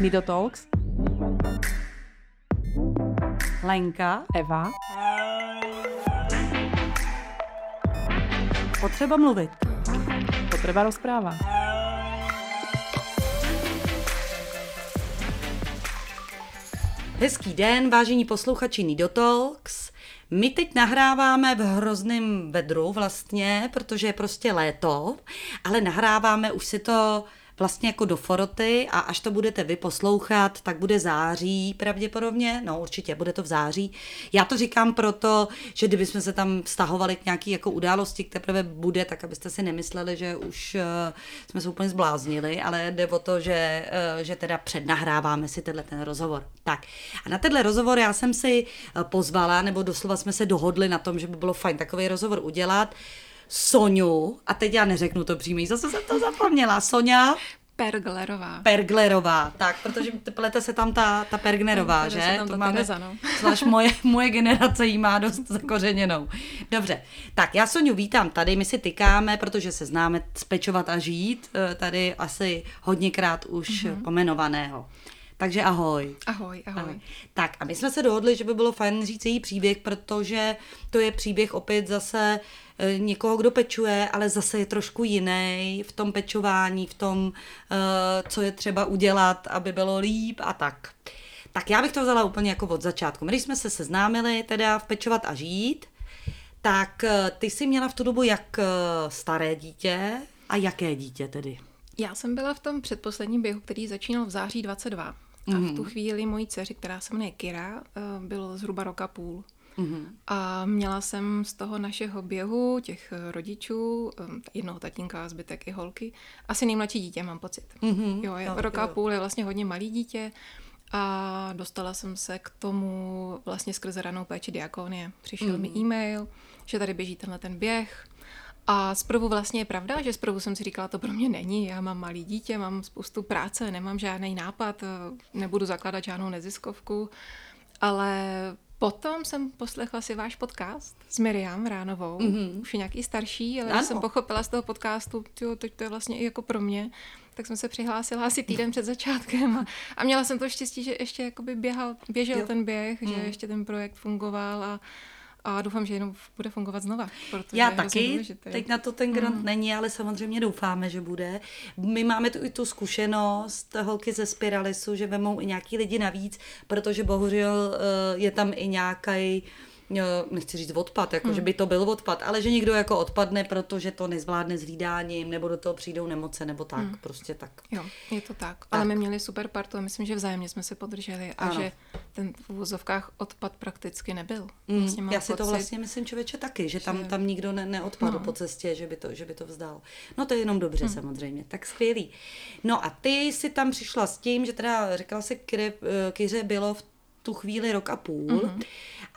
Nido Talks. Lenka. Eva. Potřeba mluvit. Potreba rozpráva. Hezký den, vážení posluchači Nido Talks. My teď nahráváme v hrozném vedru vlastně, protože je prostě léto, ale nahráváme už si to vlastně jako do foroty a až to budete vy poslouchat, tak bude září pravděpodobně, no určitě, bude to v září. Já to říkám proto, že kdybychom se tam vztahovali k nějaký jako události, které teprve bude, tak abyste si nemysleli, že už uh, jsme se úplně zbláznili, ale jde o to, že, uh, že teda přednahráváme si tenhle ten rozhovor. Tak a na tenhle rozhovor já jsem si pozvala, nebo doslova jsme se dohodli na tom, že by bylo fajn takový rozhovor udělat. Soňu, a teď já neřeknu to přímě, zase jsem to zapomněla, Sonja Perglerová. Perglerová, tak, protože plete se tam ta, ta Pergnerová, že? Se tam to máme, Tereza, no. zvlášť moje, moje generace jí má dost zakořeněnou. Dobře, tak já Soňu vítám tady, my si tykáme, protože se známe spečovat a žít, eh, tady asi hodněkrát už mm-hmm. pomenovaného. Takže ahoj. Ahoj, ahoj. ahoj. Tak a my jsme se dohodli, že by bylo fajn říct její příběh, protože to je příběh opět zase e, někoho, kdo pečuje, ale zase je trošku jiný v tom pečování, v tom, e, co je třeba udělat, aby bylo líp a tak. Tak já bych to vzala úplně jako od začátku. My, když jsme se seznámili teda v Pečovat a žít, tak e, ty jsi měla v tu dobu jak staré dítě a jaké dítě tedy? Já jsem byla v tom předposledním běhu, který začínal v září 22. Mm-hmm. A v tu mhm. chvíli mojí dceři, která se jmenuje Kira, eh, bylo zhruba roka půl. Mm-hmm. A měla jsem z toho našeho běhu, těch rodičů, eh, jednoho tatínka a zbytek i holky, asi nejmladší dítě, mám pocit. Mm-hmm. Jo, je, no, roka jo. půl je vlastně hodně malý dítě a dostala jsem se k tomu vlastně skrze ranou péči diakonie. Přišel mm-hmm. mi mhm. e-mail, že tady běží tenhle ten běh, a zprvu vlastně je pravda, že zprvu jsem si říkala, to pro mě není. Já mám malý dítě, mám spoustu práce, nemám žádný nápad, eh, nebudu zakládat žádnou neziskovku. Ale potom jsem poslechla si váš podcast s Miriam Ránovou, mm-hmm. už je nějaký starší, ale ano. jsem pochopila z toho podcastu, jo, teď to je vlastně i jako pro mě, tak jsem se přihlásila asi týden před začátkem a, a měla jsem to štěstí, že ještě jakoby běhal, běžel jo. ten běh, mm. že ještě ten projekt fungoval a a doufám, že jenom bude fungovat znova. Já taky, teď na to ten grant mm. není, ale samozřejmě doufáme, že bude. My máme tu i tu zkušenost, holky ze Spiralisu, že vemou i nějaký lidi navíc, protože bohužel eh, je tam i nějaký nechci říct odpad, jako hmm. že by to byl odpad, ale že někdo jako odpadne, protože to nezvládne s hlídáním, nebo do toho přijdou nemoce, nebo tak, hmm. prostě tak. Jo, je to tak. tak. Ale my měli super partu a myslím, že vzájemně jsme se podrželi a ano. že ten v úvozovkách odpad prakticky nebyl. Hmm. Vlastně Já si pocit, to vlastně myslím člověče taky, že tam, že... tam nikdo ne, neodpadl no. po cestě, že by, to, že by to vzdal. No to je jenom dobře hmm. samozřejmě, tak skvělý. No a ty si tam přišla s tím, že teda říkala si, Kyře bylo v tu chvíli rok a půl. Mm-hmm.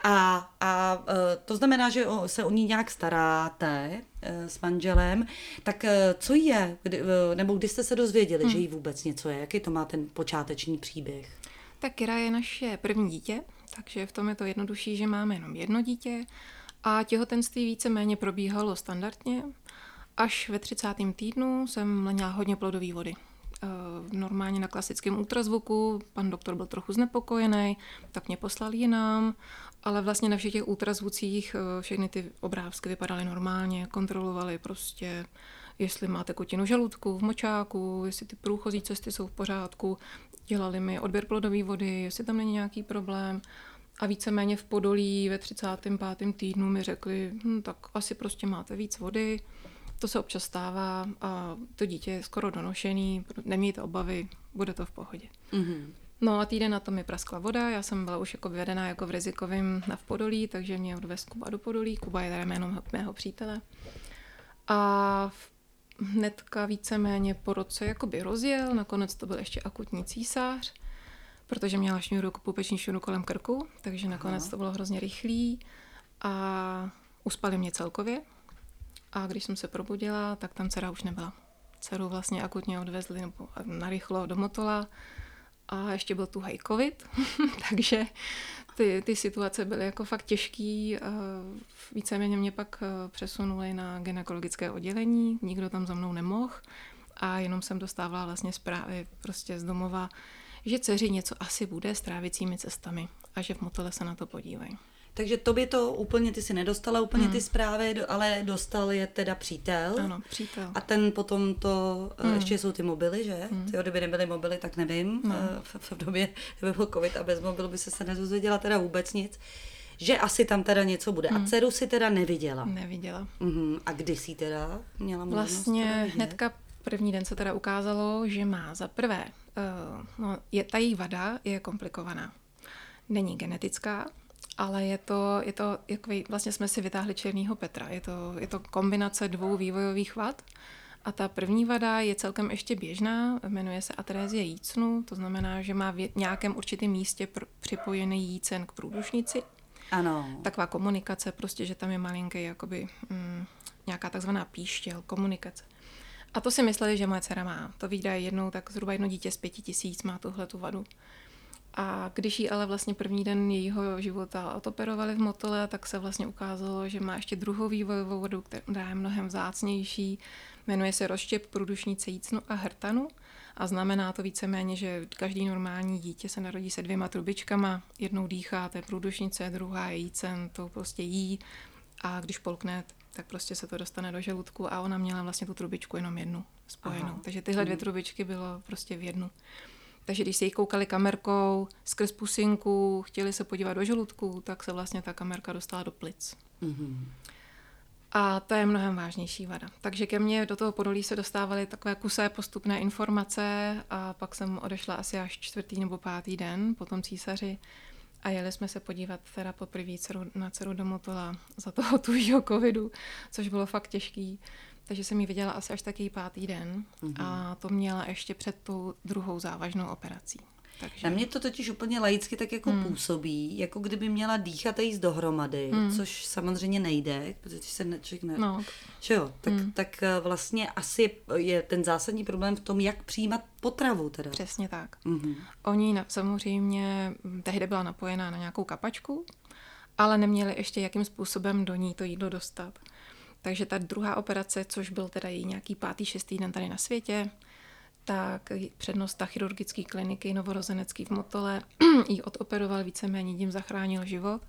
A, a e, to znamená, že se o ní nějak staráte e, s manželem. Tak e, co je, kdy, nebo kdy jste se dozvěděli, mm. že jí vůbec něco je? Jaký to má ten počáteční příběh? Tak Kira je naše první dítě, takže v tom je to jednodušší, že máme jenom jedno dítě a těhotenství víceméně probíhalo standardně. Až ve 30. týdnu jsem měla hodně plodové vody. Eh, normálně na klasickém ultrazvuku. Pan doktor byl trochu znepokojený, tak mě poslal jinam, ale vlastně na všech těch ultrazvucích eh, všechny ty obrázky vypadaly normálně, kontrolovali prostě jestli máte kutinu žaludku, v močáku, jestli ty průchozí cesty jsou v pořádku, dělali mi odběr plodové vody, jestli tam není nějaký problém. A víceméně v Podolí ve 35. týdnu mi řekli, hm, tak asi prostě máte víc vody, to se občas stává a to dítě je skoro donošený, nemějte obavy, bude to v pohodě. Mm-hmm. No a týden na to mi praskla voda, já jsem byla už jako vyvedená jako v rizikovém na v Podolí, takže mě odvez Kuba do Podolí, Kuba je teda jméno mého přítele. A hnedka víceméně po roce jakoby rozjel, nakonec to byl ještě akutní císař, protože měla šňůru, pupeční šňůru kolem krku, takže nakonec Aha. to bylo hrozně rychlý a uspali mě celkově, a když jsem se probudila, tak tam dcera už nebyla. Dceru vlastně akutně odvezli nebo narychlo do Motola a ještě byl tu covid, takže ty, ty situace byly jako fakt těžký. Víceméně mě pak eh, přesunuli na gynekologické oddělení, nikdo tam za mnou nemohl a jenom jsem dostávala vlastně zprávy prostě z domova, že dceři něco asi bude s trávicími cestami a že v motole se na to podívají. Takže tobě to úplně, ty si nedostala úplně hmm. ty zprávy, ale dostal je teda přítel. Ano, přítel. A ten potom to, hmm. ještě jsou ty mobily, že? Hmm. Tyjo, kdyby nebyly mobily, tak nevím. No. V, v, v době, kdyby byl covid a bez mobilu by se se nedozvěděla teda vůbec nic. Že asi tam teda něco bude. Hmm. A dceru si teda neviděla. Neviděla. Uh-huh. A kdy jsi teda měla možnost? Vlastně hnedka první den se teda ukázalo, že má za prvé, uh, no, je, ta její vada je komplikovaná. Není genetická, ale je to, je to jako vlastně jsme si vytáhli Černýho Petra. Je to, je to kombinace dvou vývojových vad. A ta první vada je celkem ještě běžná, jmenuje se atrézie jícnu, to znamená, že má v nějakém určitém místě pr- připojený jícen k průdušnici. Ano. Taková komunikace, prostě, že tam je malinký, jakoby mm, nějaká takzvaná píštěl, komunikace. A to si mysleli, že moje dcera má. To vyjde jednou, tak zhruba jedno dítě z pěti tisíc má tuhle tu vadu. A když jí ale vlastně první den jejího života otoperovali v motole, tak se vlastně ukázalo, že má ještě druhou vývojovou vodu, která je mnohem vzácnější. Jmenuje se rozštěp průdušnice jícnu a hrtanu a znamená to víceméně, že každý normální dítě se narodí se dvěma trubičkama. Jednou dýchá, to je průdušnice, druhá je jícen, to prostě jí a když polkne, tak prostě se to dostane do žaludku a ona měla vlastně tu trubičku jenom jednu spojenou. Aha. Takže tyhle dvě mhm. trubičky bylo prostě v jednu. Takže když se jich koukali kamerkou skrz pusinku, chtěli se podívat do žaludku, tak se vlastně ta kamerka dostala do plic. Mm-hmm. A to je mnohem vážnější vada. Takže ke mně do toho podolí se dostávaly takové kusé postupné informace a pak jsem odešla asi až čtvrtý nebo pátý den po tom císaři a jeli jsme se podívat teda poprvé na dceru do Motola za toho tujího covidu, což bylo fakt těžký. Takže jsem ji viděla asi až taky pátý den mm-hmm. a to měla ještě před tou druhou závažnou operací. Takže... Na mě to totiž úplně laicky tak jako hmm. působí, jako kdyby měla dýchat a jíst dohromady, hmm. což samozřejmě nejde, protože se ne, člověk ne... No. Že jo, tak, hmm. tak eh, vlastně asi je ten zásadní problém v tom, jak přijímat potravu teda. Přesně tak. Hmm. Oni samozřejmě, tehdy byla napojená na nějakou kapačku, ale neměli ještě jakým způsobem do ní to jídlo dostat. Takže ta druhá operace, což byl teda její nějaký pátý, šestý den tady na světě, tak přednosta chirurgické kliniky novorozenecký v Motole jí odoperoval víceméně, tím zachránil život.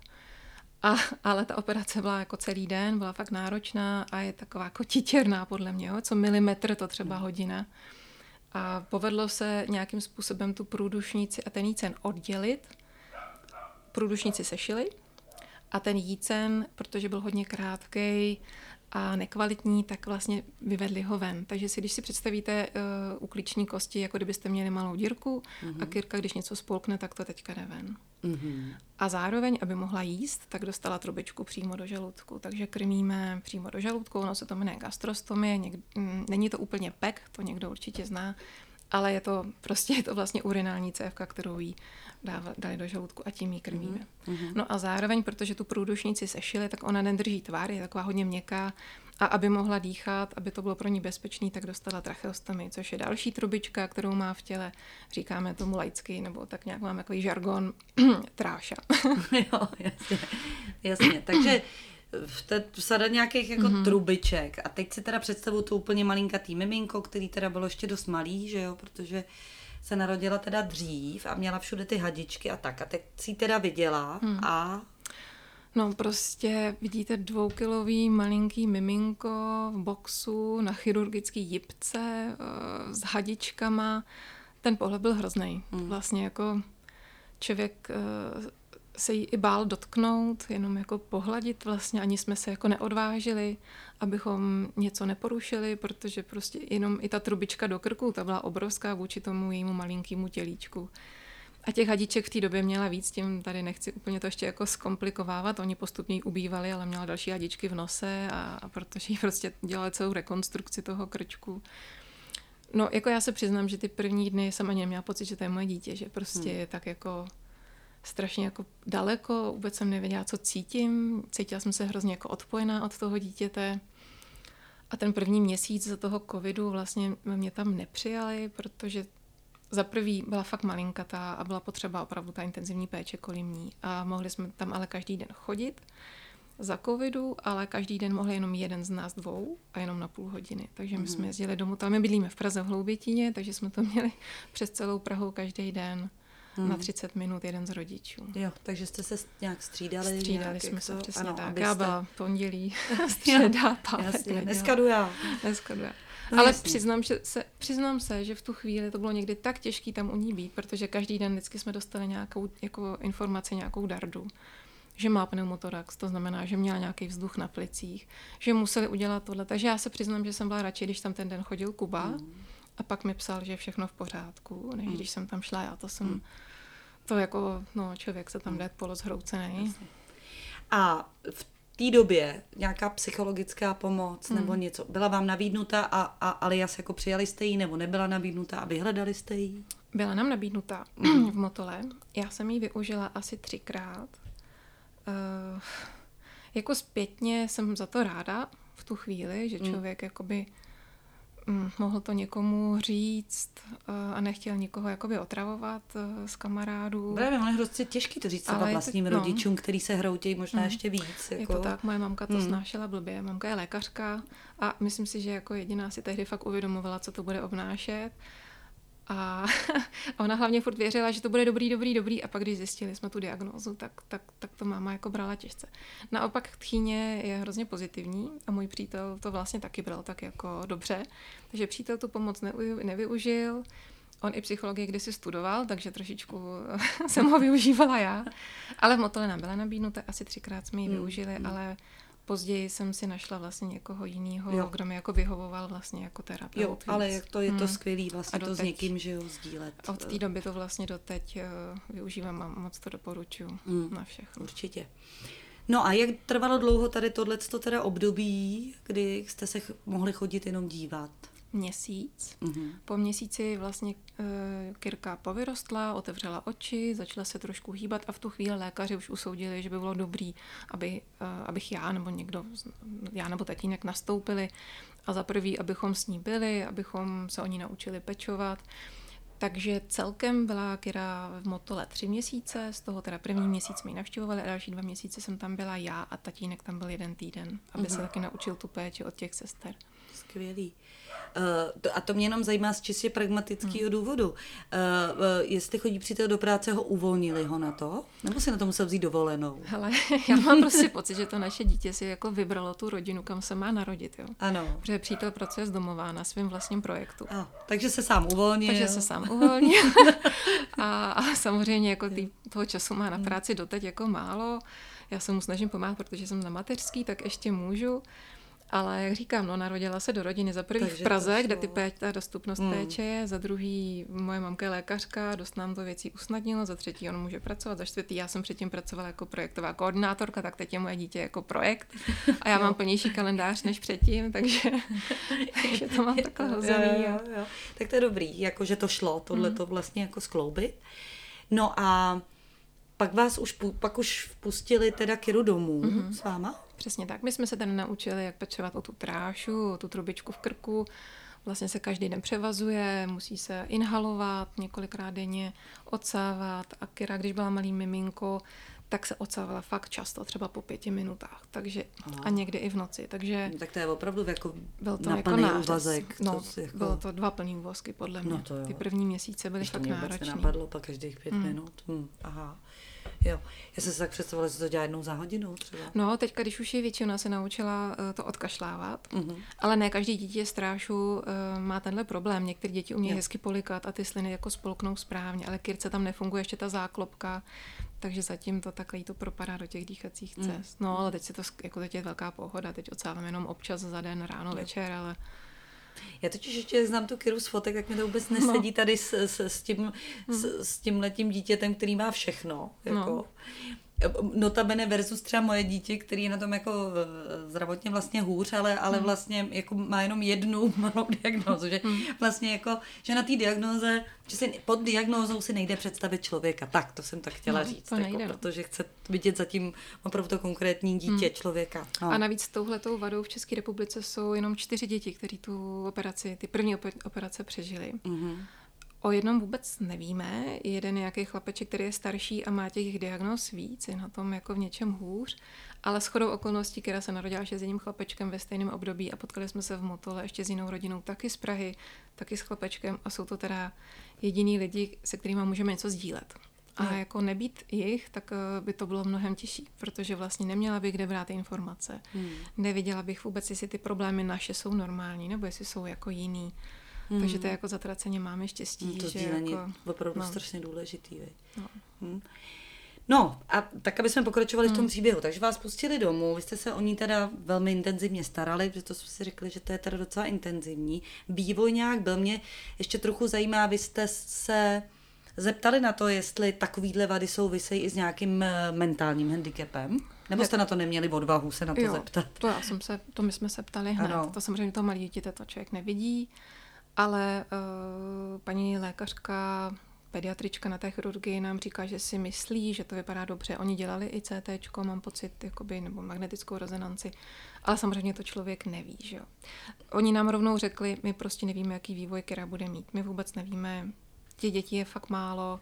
A, ale ta operace byla jako celý den, byla fakt náročná a je taková jako titěrná podle mě, jo? co milimetr to třeba hmm. hodina. A povedlo se nějakým způsobem tu průdušnici a ten jícen oddělit. Průdušnici sešili a ten jícen, protože byl hodně krátký, a nekvalitní, tak vlastně vyvedli ho ven. Takže si, když si představíte uh, u klíční kosti, jako kdybyste měli malou dírku mm-hmm. a mhm. Kirka, když něco spolkne, tak to teďka jde ven. Mm-hmm. A zároveň, aby mohla jíst, tak dostala trubičku přímo do žaludku. Takže krmíme přímo do žaludku, ono se to jmenuje gastrostomie, něk, mm, není to úplně pek, to někdo určitě zná, ale je to prostě je to vlastně urinální cévka, kterou jí dali do žaludku a tím ji krmíme. Mm-hmm. No a zároveň, protože tu průdušnici sešili, tak ona nedrží tvár, je taková hodně měkká a aby mohla dýchat, aby to bylo pro ní bezpečný, tak dostala tracheostomy, což je další trubička, kterou má v těle, říkáme tomu laicky, nebo tak nějak mám takový žargon, tráša. jo, jasně. jasně. Takže v té sada nějakých jako mm-hmm. trubiček. A teď si teda představu tu úplně malinkatý miminko, který teda bylo ještě dost malý, že jo, protože se narodila teda dřív a měla všude ty hadičky a tak. A teď si teda viděla hmm. a... No prostě vidíte dvoukilový malinký miminko v boxu na chirurgický jipce eh, s hadičkama. Ten pohled byl hrozný. Hmm. Vlastně jako člověk eh, se jí i bál dotknout, jenom jako pohladit vlastně, ani jsme se jako neodvážili, abychom něco neporušili, protože prostě jenom i ta trubička do krku, ta byla obrovská vůči tomu jejímu malinkému tělíčku. A těch hadiček v té době měla víc, tím tady nechci úplně to ještě jako zkomplikovávat, oni postupně jí ubývali, ale měla další hadičky v nose a, a protože jí prostě dělali celou rekonstrukci toho krčku. No, jako já se přiznám, že ty první dny jsem ani neměla pocit, že to je moje dítě, že prostě hmm. je tak jako strašně jako daleko, vůbec jsem nevěděla, co cítím, cítila jsem se hrozně jako odpojená od toho dítěte. A ten první měsíc za toho covidu vlastně mě tam nepřijali, protože za prvý byla fakt malinkatá a byla potřeba opravdu ta intenzivní péče kolem ní. A mohli jsme tam ale každý den chodit. za covidu, ale každý den mohl jenom jeden z nás dvou a jenom na půl hodiny. Takže my mm. jsme jezdili domů. Tam my bydlíme v Praze v Hloubětíně, takže jsme to měli přes celou Prahu každý den hmm. na 30 minut jeden z rodičů. Jo, takže jste se nějak střídali? Střídali nějak, jsme se, to, přesně ano, tak. Abyste... Já byla pondělí, středa, pátek. Dneska jdu já. Dneska jdu já. No, Ale přiznám, že se, přiznám se, že v tu chvíli to bylo někdy tak těžké tam u ní být, protože každý den vždycky jsme dostali nějakou jako informaci, nějakou dardu že má pneumotorax, to znamená, že měla nějaký vzduch na plicích, že museli udělat tohle. Takže já se přiznám, že jsem byla radši, když tam ten den chodil Kuba mm. a pak mi psal, že je všechno v pořádku, než mm. když jsem tam šla já. To jsem, mm. To jako, no člověk se tam jde polozhroucený. A v té době nějaká psychologická pomoc nebo hmm. něco byla vám nabídnuta a, a alias jako přijali jste ji nebo nebyla nabídnuta a vyhledali jste ji? Byla nám nabídnuta hmm. v Motole. Já jsem ji využila asi třikrát. Uh, jako zpětně jsem za to ráda v tu chvíli, že hmm. člověk hmm. jakoby Mm, mohl to někomu říct uh, a nechtěl nikoho jakoby otravovat uh, z kamarádů. Právě, ono je hrozně těžký to říct třeba vlastním to, no. rodičům, který se hroutějí možná mm. ještě víc. Jako... Je to jako- tak, moje mamka to mm. snášela blbě. Mamka je lékařka a myslím si, že jako jediná si tehdy fakt uvědomovala, co to bude obnášet. A ona hlavně furt věřila, že to bude dobrý, dobrý, dobrý a pak když zjistili jsme tu diagnózu, tak, tak, tak to máma jako brala těžce. Naopak tchýně je hrozně pozitivní a můj přítel to vlastně taky bral tak jako dobře, takže přítel tu pomoc nevyužil, On i psychologii kdysi studoval, takže trošičku jsem ho využívala já. Ale v Motole nám byla nabídnuta, asi třikrát jsme ji hmm, využili, hmm. ale později jsem si našla vlastně někoho jiného, kdo mi jako vyhovoval vlastně jako terapeut. Jo, ale jak to je to hmm. skvělý vlastně to s někým, že jo, sdílet. A od té doby to vlastně doteď uh, využívám a moc to doporučuji hmm. na všech. Určitě. No a jak trvalo dlouho tady tohleto teda období, kdy jste se mohli chodit jenom dívat? Měsíc. Mm-hmm. Po měsíci vlastně e, Kirka povyrostla, otevřela oči, začala se trošku hýbat a v tu chvíli lékaři už usoudili, že by bylo dobrý, aby, e, abych já nebo někdo, já nebo tatínek nastoupili a za prvý, abychom s ní byli, abychom se o ní naučili pečovat. Takže celkem byla Kira v Motole tři měsíce, z toho teda první měsíc jsme ji navštěvovali a další dva měsíce jsem tam byla já a tatínek tam byl jeden týden, aby mm-hmm. se taky naučil tu péči od těch sester. Skvělý. Uh, a to mě jenom zajímá z čistě pragmatického hmm. důvodu. Uh, uh, jestli chodí přítel do práce, ho uvolnili ho na to? Nebo si na to musel vzít dovolenou? Hele, já mám prostě pocit, že to naše dítě si jako vybralo tu rodinu, kam se má narodit. Jo? Ano. Protože přítel pracuje z domová na svém vlastním projektu. A, takže se sám uvolnil. Takže se sám uvolnil. a, a samozřejmě jako tý, toho času má na hmm. práci doteď jako málo. Já se mu snažím pomáhat, protože jsem na mateřský, tak ještě můžu. Ale jak říkám, no, narodila se do rodiny za prvý Takže v Praze, kde ty péč, ta dostupnost hmm. péče je, za druhý moje mamka je lékařka, dost nám to věcí usnadnilo, za třetí on může pracovat, za čtvrtý já jsem předtím pracovala jako projektová koordinátorka, tak teď je moje dítě jako projekt a já mám plnější kalendář než předtím, takže, takže to mám takhle hozený. Jo, jo, jo. Tak to je dobrý, jako že to šlo, tohle hmm. to vlastně jako skloubit. No a pak vás už, pak už pustili teda Kiru domů mm-hmm. s váma? Přesně tak. My jsme se tady naučili, jak pečovat o tu trášu, o tu trubičku v krku. Vlastně se každý den převazuje, musí se inhalovat několikrát denně, odsávat. A Kira, když byla malý miminko, tak se odsávala fakt často, třeba po pěti minutách, takže Aha. a někdy i v noci, takže... No, tak to je opravdu jako byl to na jako plný úvazek. No, to jako... bylo to dva plný úvazky, podle mě. No to jo. Ty první měsíce byly Když fakt náročné. Napadlo po každých pět hmm. minut. Hm, aha. Jo, já jsem se tak představila, že to dělá jednou za hodinu třeba. No, teďka, když už je většina se naučila uh, to odkašlávat, uh-huh. ale ne každý dítě strášu uh, má tenhle problém. Některé děti umějí hezky polikat a ty sliny jako spolknou správně, ale Kirce tam nefunguje ještě ta záklopka, takže zatím to takhle to propadá do těch dýchacích mm. cest. Mm. No, ale teď se to, jako teď je velká pohoda, teď odsávám jenom občas za den, ráno, jo. večer, ale já totiž ještě znám tu Kiru z fotek, tak mi to vůbec nesedí no. tady s, s, s, tím, s, hmm. s tím letím dítětem, který má všechno. Jako. No. Notabene versus třeba moje dítě, který je na tom jako eh, zdravotně vlastně hůř, ale, ale hmm. vlastně jako má jenom jednu malou diagnózu, že hmm. vlastně jako, že na té diagnóze, že si pod diagnózou si nejde představit člověka. Tak, to jsem tak chtěla no, říct, jako, nejde, no. protože chce vidět zatím opravdu to konkrétní dítě hmm. člověka. No. A navíc touhletou vadou v České republice jsou jenom čtyři děti, kteří tu operaci, ty první operace přežili. Hmm O jednom vůbec nevíme. Jeden nějaký chlapeček, který je starší a má těch diagnóz víc, je na tom jako v něčem hůř. Ale shodou okolností, která se narodila ještě s jedním chlapečkem ve stejném období a potkali jsme se v Motole ještě s jinou rodinou, taky z Prahy, taky s chlapečkem a jsou to teda jediní lidi, se kterými můžeme něco sdílet. A no. jako nebýt jich, tak eh, by to bylo mnohem těžší, protože vlastně neměla bych kde brát informace. Hmm. Neviděla bych vůbec, jestli ty problémy naše jsou normální, nebo jestli jsou jako jiný. Hmm. Takže to je jako zatraceně máme štěstí. Hmm, to že jako, je opravdu no. strašně důležitý. No. Hmm. No a tak, aby jsme pokračovali hmm. v tom hmm. příběhu. Takže vás pustili domů, vy jste se o ní teda velmi intenzivně starali, protože to jsme si řekli, že to je teda docela intenzivní. Vývoj nějak byl mě ještě trochu zajímá, vy jste se zeptali na to, jestli takovýhle vady souvisejí i s nějakým eh, mentálním handicapem? Nebo jste na to neměli odvahu se na to jo, zeptat? To já jsem se, to my jsme se ptali hned. Ano. To samozřejmě to malé dítě to člověk nevidí, ale uh, paní lékařka pediatrička na té chirurgii nám říká, že si myslí, že to vypadá dobře. Oni dělali i CT, mám pocit, jakoby, nebo magnetickou rezonanci, ale samozřejmě to člověk neví. Že jo. Oni nám rovnou řekli, my prostě nevíme, jaký vývoj Kira bude mít. My vůbec nevíme, těch dětí je fakt málo,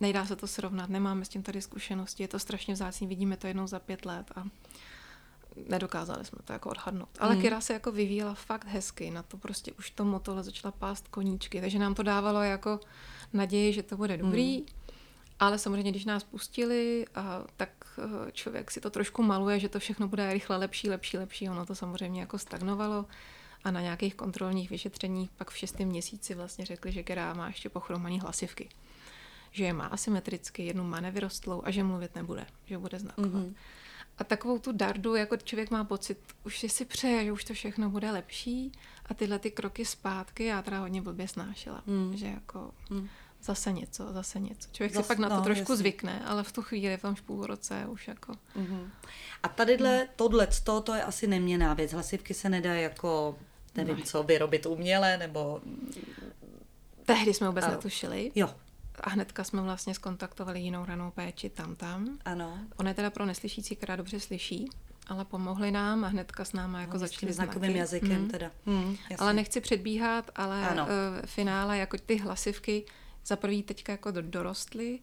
nejdá se to srovnat, nemáme s tím tady zkušenosti, je to strašně vzácný, vidíme to jednou za pět let a nedokázali jsme to jako odhadnout. Ale mm. Kira se jako vyvíjela fakt hezky, na to prostě už to motole začala pást koníčky, takže nám to dávalo jako naději, že to bude dobrý. Mm. Ale samozřejmě, když nás pustili, a, tak eh, člověk si to trošku maluje, že to všechno bude rychle lepší, lepší, lepší. Ono to samozřejmě jako stagnovalo a na nějakých kontrolních vyšetřeních pak v šestém měsíci vlastně řekli, že Kera má ještě pochromaný hlasivky. Že je má asymetricky, jednu má nevyrostlou a že mluvit nebude, že bude znakovat. Mm-hmm. A takovou tu dardu, jako člověk má pocit, už si přeje, že už to všechno bude lepší a tyhle ty kroky zpátky já teda hodně blbě snášela. Mm. Že jako mm. zase něco, zase něco. Člověk Zas, si pak na to no, trošku jasný. zvykne, ale v tu chvíli, v tom roce už jako... Mm-hmm. A tadyhle, mm. tohle, to, to je asi neměná věc. Hlasivky se nedá jako nevím no. co, vyrobit uměle, nebo... Tehdy jsme vůbec ano. netušili. Jo. A hnedka jsme vlastně skontaktovali jinou ranou péči tam tam. Ano. Ona je teda pro neslyšící, která dobře slyší, ale pomohli nám a hnedka s náma jako no, začali znakovým jazykem hmm. teda. Hmm, ale nechci předbíhat, ale ano. v finále jako ty hlasivky za prvý teďka jako dorostly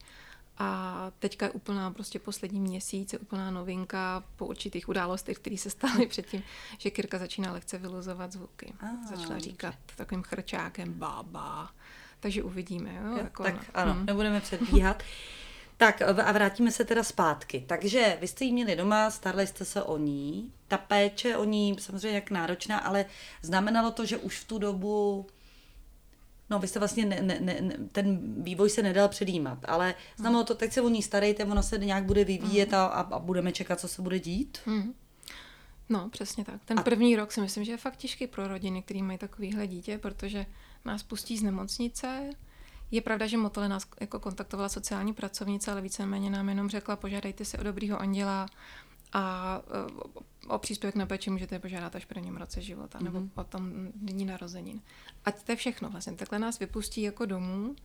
a teďka je úplná prostě poslední měsíc, je úplná novinka po určitých událostech, které se staly předtím, že Kirka začíná lehce vyluzovat zvuky. Ah, Začala říkat takovým chrčákem bába. Takže uvidíme. Jo? Jako, tak ano, hmm. nebudeme předbíhat. Tak a vrátíme se teda zpátky. Takže vy jste jí měli doma, starali jste se o ní. Ta péče o ní samozřejmě jak náročná, ale znamenalo to, že už v tu dobu No, vy jste vlastně, ne, ne, ne, ten vývoj se nedal předjímat, ale znamenalo to, teď se o ní starejte, ona se nějak bude vyvíjet a, a budeme čekat, co se bude dít. Hmm. No, přesně tak. Ten a... první rok si myslím, že je fakt těžký pro rodiny, které mají takovýhle dítě, protože nás pustí z nemocnice. Je pravda, že Motole nás jako kontaktovala sociální pracovnice, ale víceméně nám jenom řekla, požádejte si o dobrýho anděla a e, o příspěvek na péči můžete požádat až v prvním roce života mm-hmm. nebo mhm. o tom dní narozenin. A to je všechno vlastně. Takhle nás vypustí jako domů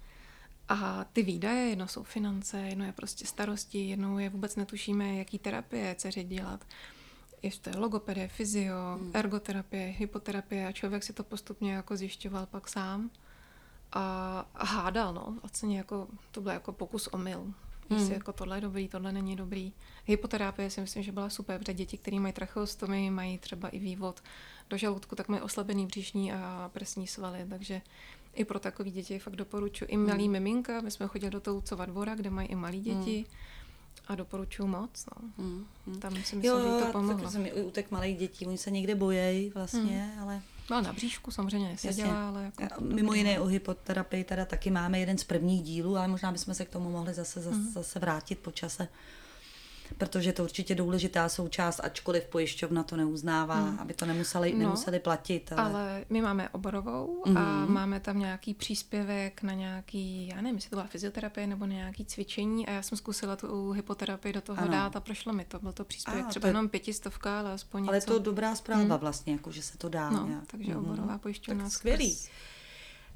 a ty výdaje, jedno jsou finance, jedno je prostě starosti, jednou je vůbec netušíme, jaký terapie dceři dělat. Jestli to je logopedie, fyzio, mm. ergoterapie, hypoterapie a člověk si to postupně jako zjišťoval pak sám a, a hádal, no. Vlastně jako, to byl jako pokus omyl. Hmm. Jestli jako tohle je dobrý, tohle není dobrý. Hypoterapie si myslím, že byla super, protože děti, které mají tracheostomy, mají třeba i vývod do žaludku, tak mají oslabený břišní a prsní svaly, takže i pro takové děti fakt doporučuji. I malý hmm. miminka, my jsme chodili do Toucova dvora, kde mají i malí děti. Hmm. A doporučuji moc. No. Hmm. Tam si myslím, jo, že to pomohlo. Jo, mi utek malých dětí, oni se někde bojejí vlastně, hmm. ale... No na bříšku samozřejmě neseděla, ale jako... Mimo jiné o hypoterapii teda taky máme jeden z prvních dílů, ale možná bychom se k tomu mohli zase, zase, mm. zase vrátit po čase protože to určitě důležitá součást, ačkoliv pojišťovna to neuznává, hmm. aby to nemuseli, no, nemuseli platit. Ale... ale my máme oborovou hmm. a máme tam nějaký příspěvek na nějaký, já nevím, jestli to byla fyzioterapie nebo na nějaký cvičení a já jsem zkusila tu hypoterapii do toho ano. dát a prošlo mi to. Byl to příspěvek a, třeba to je... jenom pětistovka, ale aspoň Ale něco. to dobrá zpráva hmm. vlastně, jako že se to dá. No, nějak. takže hmm. oborová pojišťovna. Tak skvělý. Zkus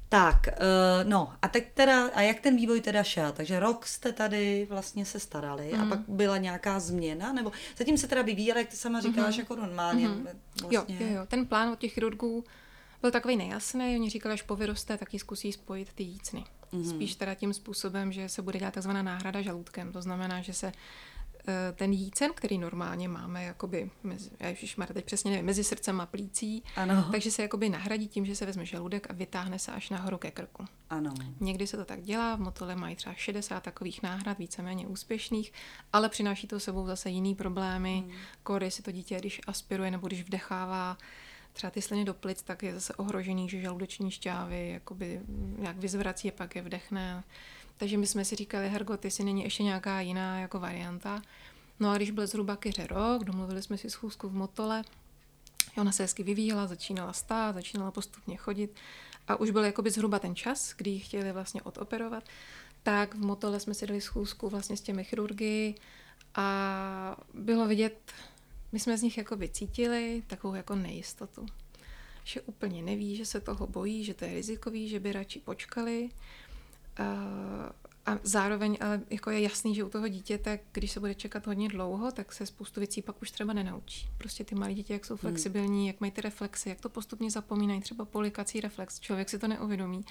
tak, uh, no a teď teda, a jak ten vývoj teda šel? Takže rok jste tady vlastně se starali mm. a mhm. pak byla nějaká změna, nebo zatím se teda vyvíjela, jak ty sama říkáš, mm-hmm. jako normálně. Mm-hmm. Vlastně. Jo, jo, jo, ten plán od těch chirurgů byl takový nejasný, oni říkali, až povyroste, tak ji zkusí spojit ty jícny. Mm-hmm. Spíš teda tím způsobem, že se bude dělat takzvaná náhrada žaludkem. To znamená, že se Eh, ten jícen, který normálně máme, jakoby, mezi, já už teď přesně nevím, mezi srdcem a plící, ano. takže se jakoby nahradí tím, že se vezme žaludek a vytáhne se až nahoru ke krku. Ano. Někdy se to tak dělá, v motole mají třeba 60 takových náhrad, víceméně úspěšných, ale přináší to sebou zase jiný problémy. Hmm. Kory si to dítě, když aspiruje nebo když vdechává, třeba ty sliny do plic, tak je zase ohrožený, že žaludeční šťávy jakoby nějak vyzvrací a pak je vdechne. Takže my jsme si říkali, Hergot, jestli není ještě nějaká jiná jako varianta. No a když byl zhruba keře rok, domluvili jsme si schůzku v Motole, ona se hezky vyvíjela, začínala stát, začínala postupně chodit a už byl jakoby zhruba ten čas, kdy ji chtěli vlastně odoperovat, tak v Motole jsme si dali schůzku vlastně s těmi chirurgy a bylo vidět, my jsme z nich jako vycítili takovou jako nejistotu. Že úplně neví, že se toho bojí, že to je rizikový, že by radši počkali. Uh, a zároveň ale jako je jasný, že u toho dítěte, když se bude čekat hodně dlouho, tak se spoustu věcí pak už třeba nenaučí. Prostě ty malé děti, jak jsou hmm. flexibilní, hmm. jak mají ty reflexy, jak to postupně zapomínají, třeba polikací reflex, člověk si to neuvědomí.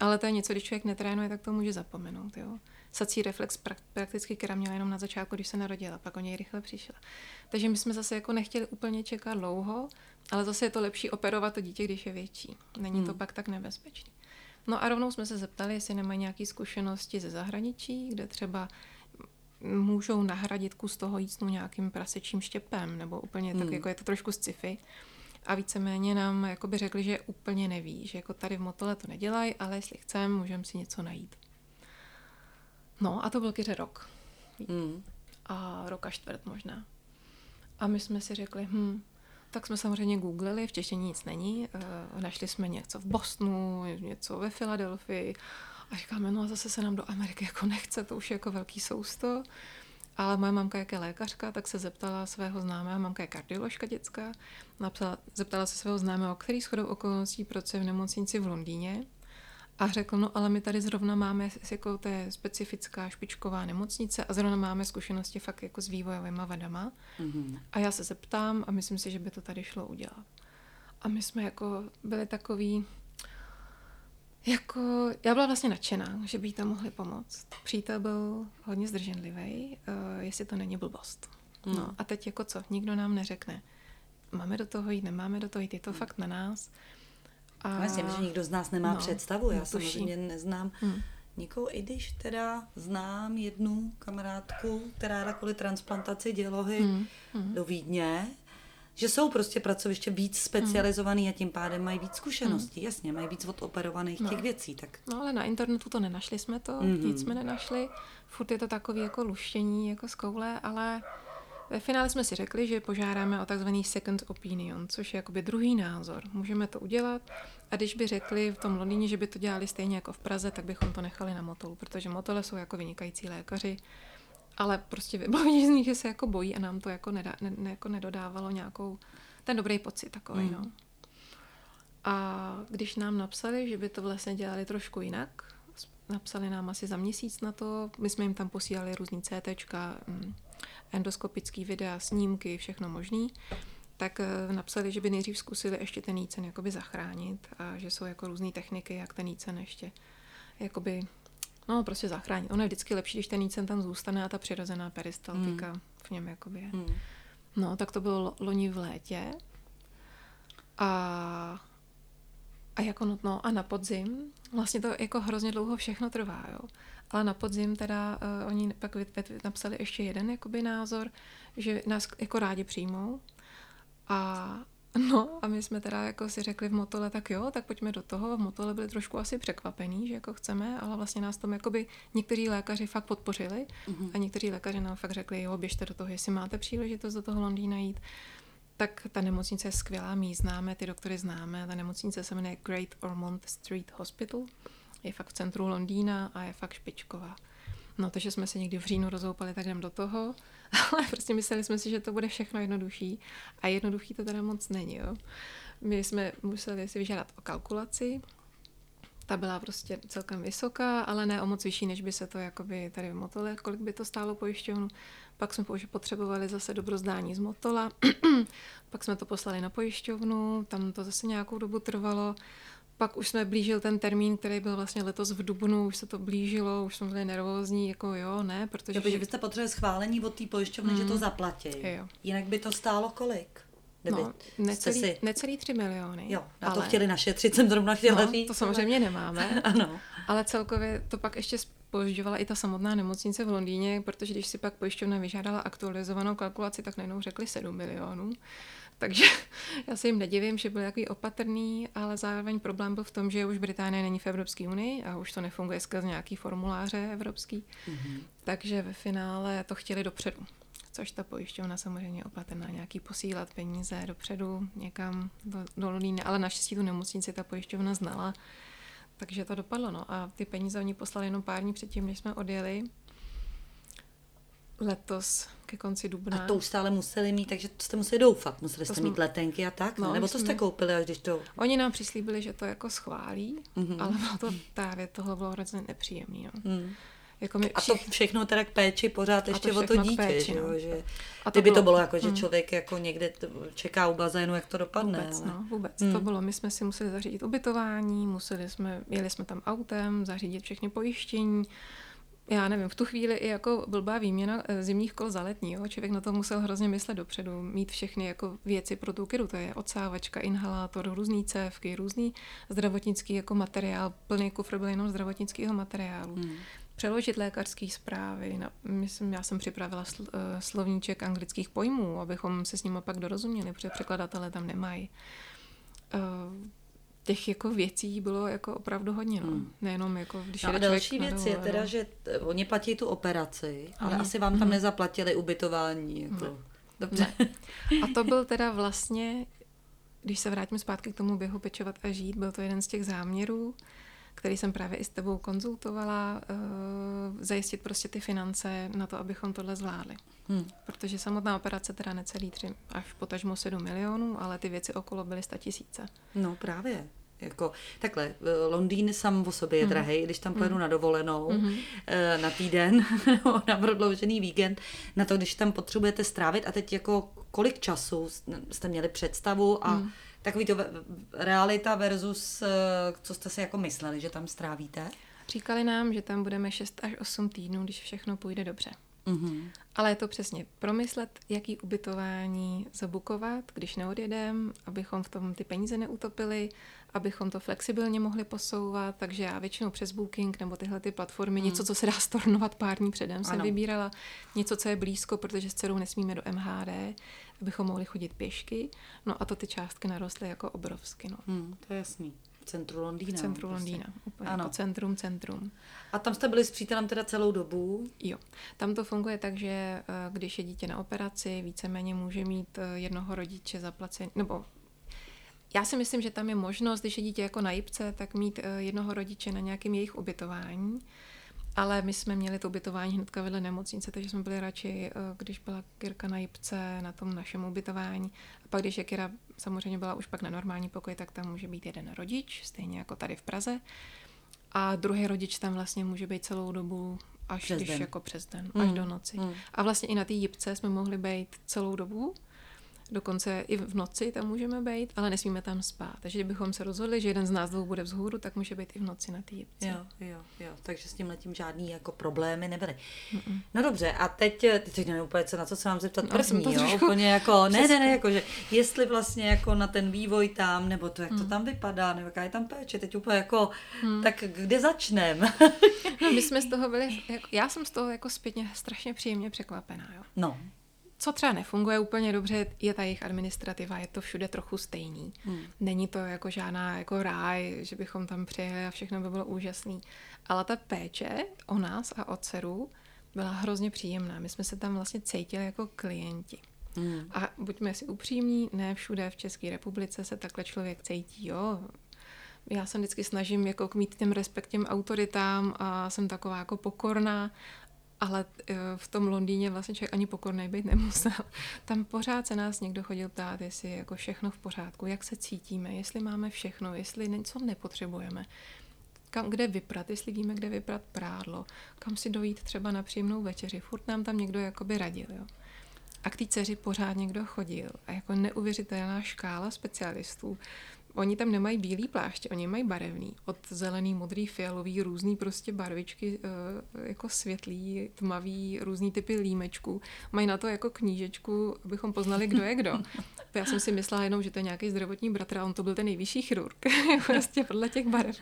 Ale to je něco, když člověk netrénuje, tak to může zapomenout. Jo? Sací reflex prakticky Kira měla jenom na začátku, když se narodila, pak o něj rychle přišla. Takže my jsme zase jako nechtěli úplně čekat dlouho, ale zase je to lepší operovat to dítě, když je větší. Není hmm. to pak tak nebezpečné. No a rovnou jsme se zeptali, jestli nemají nějaké zkušenosti ze zahraničí, kde třeba můžou nahradit kus toho jícnu nějakým prasečím štěpem, nebo úplně hmm. tak, jako je to trošku sci-fi. A víceméně nám jakoby řekli, že úplně neví, že jako tady v Motole to nedělají, ale jestli chceme, můžeme si něco najít. No a to byl kyře rok. Hmm. A rok a čtvrt možná. A my jsme si řekli, hm, tak jsme samozřejmě googlili, v češtině nic není. Eh, našli jsme něco v Bostonu, něco ve Filadelfii a říkáme, no a zase se nám do Ameriky jako nechce, to už je jako velký sousto. Ale moje mamka, jak je lékařka, tak se zeptala svého známého, mamka je kardioložka dětská, napsala, zeptala se svého známého, který shodou okolností pracuje v nemocnici v Londýně a řekl, no ale my tady zrovna máme, jako to je specifická špičková nemocnice a zrovna máme zkušenosti fakt jako s vývojovými vadama. Mm-hmm. A já se zeptám a myslím si, že by to tady šlo udělat. A my jsme jako byli takový, jako, já byla vlastně nadšená, že by jí tam mohli pomoct. Přítel byl hodně zdrženlivý, uh, jestli to není blbost. Mm. No a teď jako co, nikdo nám neřekne, máme do toho jít, nemáme do toho jít, je to mm. fakt na nás. A... Myslím, že nikdo z nás nemá no, představu. Já samozřejmě neznám hmm. nikoho, i když teda znám jednu kamarádku, která jde kvůli transplantaci dělohy hmm. Hmm. do Vídně, že jsou prostě pracoviště víc specializovaný hmm. a tím pádem mají víc zkušeností. Hmm. Jasně, mají víc odoperovaných no. těch věcí. Tak. No ale na internetu to nenašli jsme to, hmm. nic jsme nenašli. Furt je to takový jako luštění, jako z koule, ale ve finále jsme si řekli, že požádáme o takzvaný second opinion, což je jakoby druhý názor. Můžeme to udělat a když by řekli v tom Londýně, že by to dělali stejně jako v Praze, tak bychom to nechali na Motolu, protože Motole jsou jako vynikající lékaři, ale prostě vybavení z nich, že se jako bojí a nám to jako, nedá, ne, ne, jako nedodávalo nějakou, ten dobrý pocit takový, mm. no. A když nám napsali, že by to vlastně dělali trošku jinak, napsali nám asi za měsíc na to, my jsme jim tam posílali různý CTčka, mm, endoskopický videa, snímky, všechno možný, tak eh, napsali, že by nejdřív zkusili ještě ten jícen jakoby zachránit a že jsou jako různé techniky, jak ten jícen ještě jakoby, no prostě zachránit. Ono je vždycky lepší, když ten jícen tam zůstane a ta přirozená peristaltika hmm. v něm jakoby je. Hmm. No, tak to bylo loni v létě a a jako nutno a na podzim, vlastně to jako hrozně dlouho všechno trvá, jo. Ale na podzim teda uh, oni pak napsali ještě jeden jakoby názor, že nás jako rádi přijmou. A no a my jsme teda jako si řekli v Motole, tak jo, tak pojďme do toho. V Motole byli trošku asi překvapení, že jako chceme, ale vlastně nás tom jakoby někteří lékaři fakt podpořili mm-hmm. a někteří lékaři nám fakt řekli, jo, běžte do toho, jestli máte příležitost do toho Londýna jít tak ta nemocnice je skvělá, my ji známe, ty doktory známe. Ta nemocnice se jmenuje Great Ormond Street Hospital. Je fakt v centru Londýna a je fakt špičková. No, takže jsme se někdy v říjnu rozhoupali, tak jdem do toho. Ale prostě mysleli jsme si, že to bude všechno jednodušší. A jednoduchý to teda moc není, jo. My jsme museli si vyžádat o kalkulaci, ta byla prostě celkem vysoká, ale ne o moc vyšší, než by se to jakoby tady v Motole, kolik by to stálo pojišťovnu. Pak jsme potřebovali zase dobrozdání z Motola, pak jsme to poslali na pojišťovnu, tam to zase nějakou dobu trvalo, pak už jsme blížil ten termín, který byl vlastně letos v Dubnu, už se to blížilo, už jsme byli nervózní, jako jo, ne, protože... Jo, protože byste potřebovali schválení od té pojišťovny, mm. že to Mhm. zaplatí. Jo. Jinak by to stálo kolik? Kdyby No, necelý, si... necelý 3 miliony. Jo, na to ale- chtěli našetřit, jsem zrovna chtěla no, říct. to samozřejmě nemáme, Ano. ale celkově to pak ještě spožďovala i ta samotná nemocnice v Londýně, protože když si pak pojišťovna vyžádala aktualizovanou kalkulaci, tak najednou řekli 7 milionů. Takže já se jim nedivím, že byl jaký opatrný, ale zároveň problém byl v tom, že už Británie není v Evropské unii a už to nefunguje skrz nějaký formuláře evropský. Mhm. Takže ve finále to chtěli dopředu. Což ta pojišťovna samozřejmě opatrná, nějaký posílat peníze dopředu někam do, do Londýna, ale naštěstí tu nemocnici ta pojišťovna znala, takže to dopadlo. No. A ty peníze oni poslali jenom pár dní předtím, než jsme odjeli. Letos ke konci dubna. A to už stále museli mít, takže jste museli doufat. Museli To jste jsme- mít letenky a tak? No, Nebo jsme- jste koupili, až když to... Oni nám přislíbili, že to jako schválí, Mhm. mm-hmm. ale bylo to právě tohle bylo hrozně nepříjemný. No. Hmm. Jako my A to všich- všechno teda k péči pořád ještě to o to dítě, péči, no. že A to kdyby to bylo- bylo jako, že Hmm. člověk jako někde čeká u bazénu, jak to dopadne. Vůbec, ale... no, vůbec. Hmm. To bylo, my jsme si museli zařídit ubytování, museli jsme, jeli jsme tam autem, zařídit všechny pojištění. Já nevím, v tu chvíli i jako blbá výměna eh, zimních kol za letní, jo? člověk na to musel hrozně myslet dopředu, mít všechny jako věci pro tu kyru, to je odsávačka, inhalátor, různý cévky, různý zdravotnický jako materiál, plný kufr byl jenom zdravotnického materiálu. Hmm. Přeložit lékařské zprávy, myslím, já jsem připravila sl, eh, slovníček anglických pojmů, abychom se s nimi pak dorozuměli, protože překladatelé tam nemají. Eh, těch jako věcí bylo jako opravdu hodně, no. Hmm. Nejenom jako, když No a další věc je teda, že t- oni platí tu operaci, ale Oni- asi vám tam nezaplatili ubytování. Jako. Dobře. Ne. A to byl teda vlastně, když se vrátím zpátky k tomu běhu pečovat a žít, byl to jeden z těch záměrů, který jsem právě i s tebou konzultovala, uh, zajistit prostě ty finance na to, abychom tohle zvládli. Hmm. Protože samotná operace teda necelý tři, až potažmo 7 milionů, ale ty věci okolo byly 100 tisíce. No právě. Jako, takhle, eh, Londýn sám o sobě je Mhm. drahý, když tam pojedu na dovolenou eh, na týden nebo na prodloužený víkend, na to, když tam potřebujete strávit a teď jako kolik času jste měli představu a Mhm. Takový to realita versus, eh, co jste si jako mysleli, že tam strávíte? Říkali nám, že tam budeme 6 až 8 týdnů, když všechno půjde dobře. Mhm. Ale je to přesně promyslet, jaký ubytování zabukovat, když neodjedem, abychom v tom ty peníze neutopili, abychom to flexibilně mohli posouvat, takže já většinou přes Booking nebo tyhle ty platformy, něco, co se dá stornovat pár dní předem, jsem Ano. vybírala něco, co je blízko, protože s dcerou nesmíme do MHD, abychom mohli chodit pěšky. No a to ty částky narostly jako obrovsky. No. Hmm, to je jasný. V centru Londýna. V centru no, prostě. Londýna. Úplně Ano. jako centrum, centrum. A tam jste byli s přítelem teda celou dobu? Jo, tam to funguje tak, že eh, když je dítě na operaci, víceméně může mít eh, jednoho rodiče zaplacený, nebo já si myslím, že tam je možnost, když je dítě jako na jipce, tak mít eh, jednoho rodiče na nějakém jejich ubytování. Ale my jsme měli to ubytování hnedka vedle nemocnice, takže jsme byli radši, eh, když byla Kirka na jipce, na tom našem ubytování. A pak, když je Kira samozřejmě byla už pak na normální pokoji, tak tam může být jeden rodič, stejně jako tady v Praze. A druhý rodič tam vlastně může být celou dobu, až Přes když den. jako přes den, Mm, až do noci. mm. A vlastně i na té jipce jsme mohli být celou dobu, dokonce i v noci tam můžeme být, ale nesmíme tam spát. Takže kdybychom se rozhodli, že jeden z nás dvou bude vzhůru, tak může být i v noci na té jipce. Jo, jo, jo. Takže s tím letím žádný jako problémy nebyly. No dobře, a teď, teď nevím úplně, co, na co se mám zeptat No, první, jo? trošku Úplně jako, ne, ne, ne, jako, že jestli vlastně jako na ten vývoj tam, nebo to, jak Hmm. to tam vypadá, nebo jaká je tam péče, teď úplně jako, tak kde začnem? No, my jsme z toho byli, jako, já jsem z toho jako zpětně strašně příjemně překvapená. Jo. no, Co třeba nefunguje úplně dobře, je ta jejich administrativa, je to všude trochu stejný. Hmm. Není to jako žádná jako ráj, že bychom tam přijeli a všechno by bylo úžasný. Ale ta péče o nás a o dceru byla hrozně příjemná. My jsme se tam vlastně cítili jako klienti. Hmm. A buďme si upřímní, ne všude v České republice se takhle člověk cítí, jo. Já se vždycky snažím jako mít těm respekt těm autoritám a jsem taková jako pokorná, ale eh, v tom Londýně vlastně člověk ani pokorný být nemusel. Tam pořád se nás někdo chodil ptát, jestli je jako všechno v pořádku, jak se cítíme, jestli máme všechno, jestli něco nepotřebujeme, kam, kde vyprat, jestli víme, kde vyprat prádlo, kam si dojít třeba na příjemnou večeři. Furt nám tam někdo jakoby radil, jo. A k té dceři pořád někdo chodil a jako neuvěřitelná škála specialistů oni tam nemají bílý pláště, oni mají barevný. Od zelený, modrý, fialový, různý prostě barvičky, eh, jako světlý, tmavý, různý typy límečků. Mají na to jako knížečku, abychom poznali, kdo je kdo. Já jsem si myslela jenom, že to je nějaký zdravotní bratr a on to byl ten nejvyšší chirurg. prostě podle těch barev.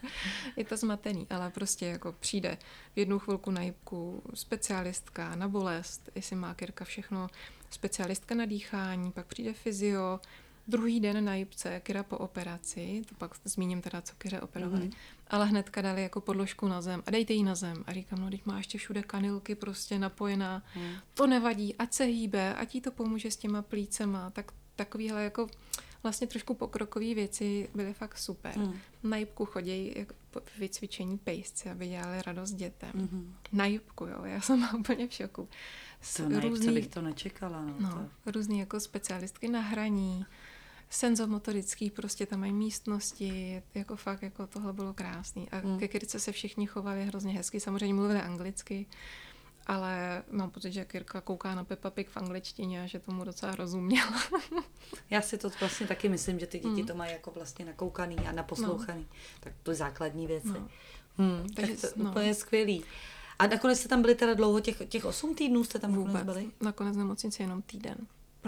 Je to zmatený, ale prostě jako přijde v jednu chvilku na jibku specialistka na bolest, jestli má Kirka všechno, specialistka na dýchání, pak přijde fyzio, Druhý den na jibce, Kira po operaci, to pak zmíním teda, co Kyře operovali, mm-hmm. ale hnedka dali jako podložku na zem a dejte ji na zem. A říkám, no teď má ještě všude kanilky prostě napojená, mm. to nevadí, ať se hýbe, ať jí to pomůže s těma plícema, tak takovýhle jako vlastně trošku pokrokové věci byly fakt super. Mm. Na jibku chodí jako vycvičení pejsci, aby dělali radost dětem. Mm-hmm. Na jibku, jo, já jsem úplně v šoku. To na různý, bych to nečekala. No, no to... Různý jako specialistky na hraní, senzomotorický, prostě tam mají místnosti, jako fakt, jako tohle bylo krásný. A mm. ke Kirce se všichni chovali hrozně hezky, samozřejmě mluvili anglicky, ale mám pocit, že Kirka kouká na Peppa Pig v angličtině a že tomu docela rozuměla. Já si to vlastně taky myslím, že ty děti mm. to mají jako vlastně nakoukaný a naposlouchaný. No. Tak to je základní věci. No. Hmm, Takže to no. úplně skvělý. A nakonec jste tam byli teda dlouho, těch, těch 8 týdnů jste tam vůbec byli? Nakonec nemocnici jenom týden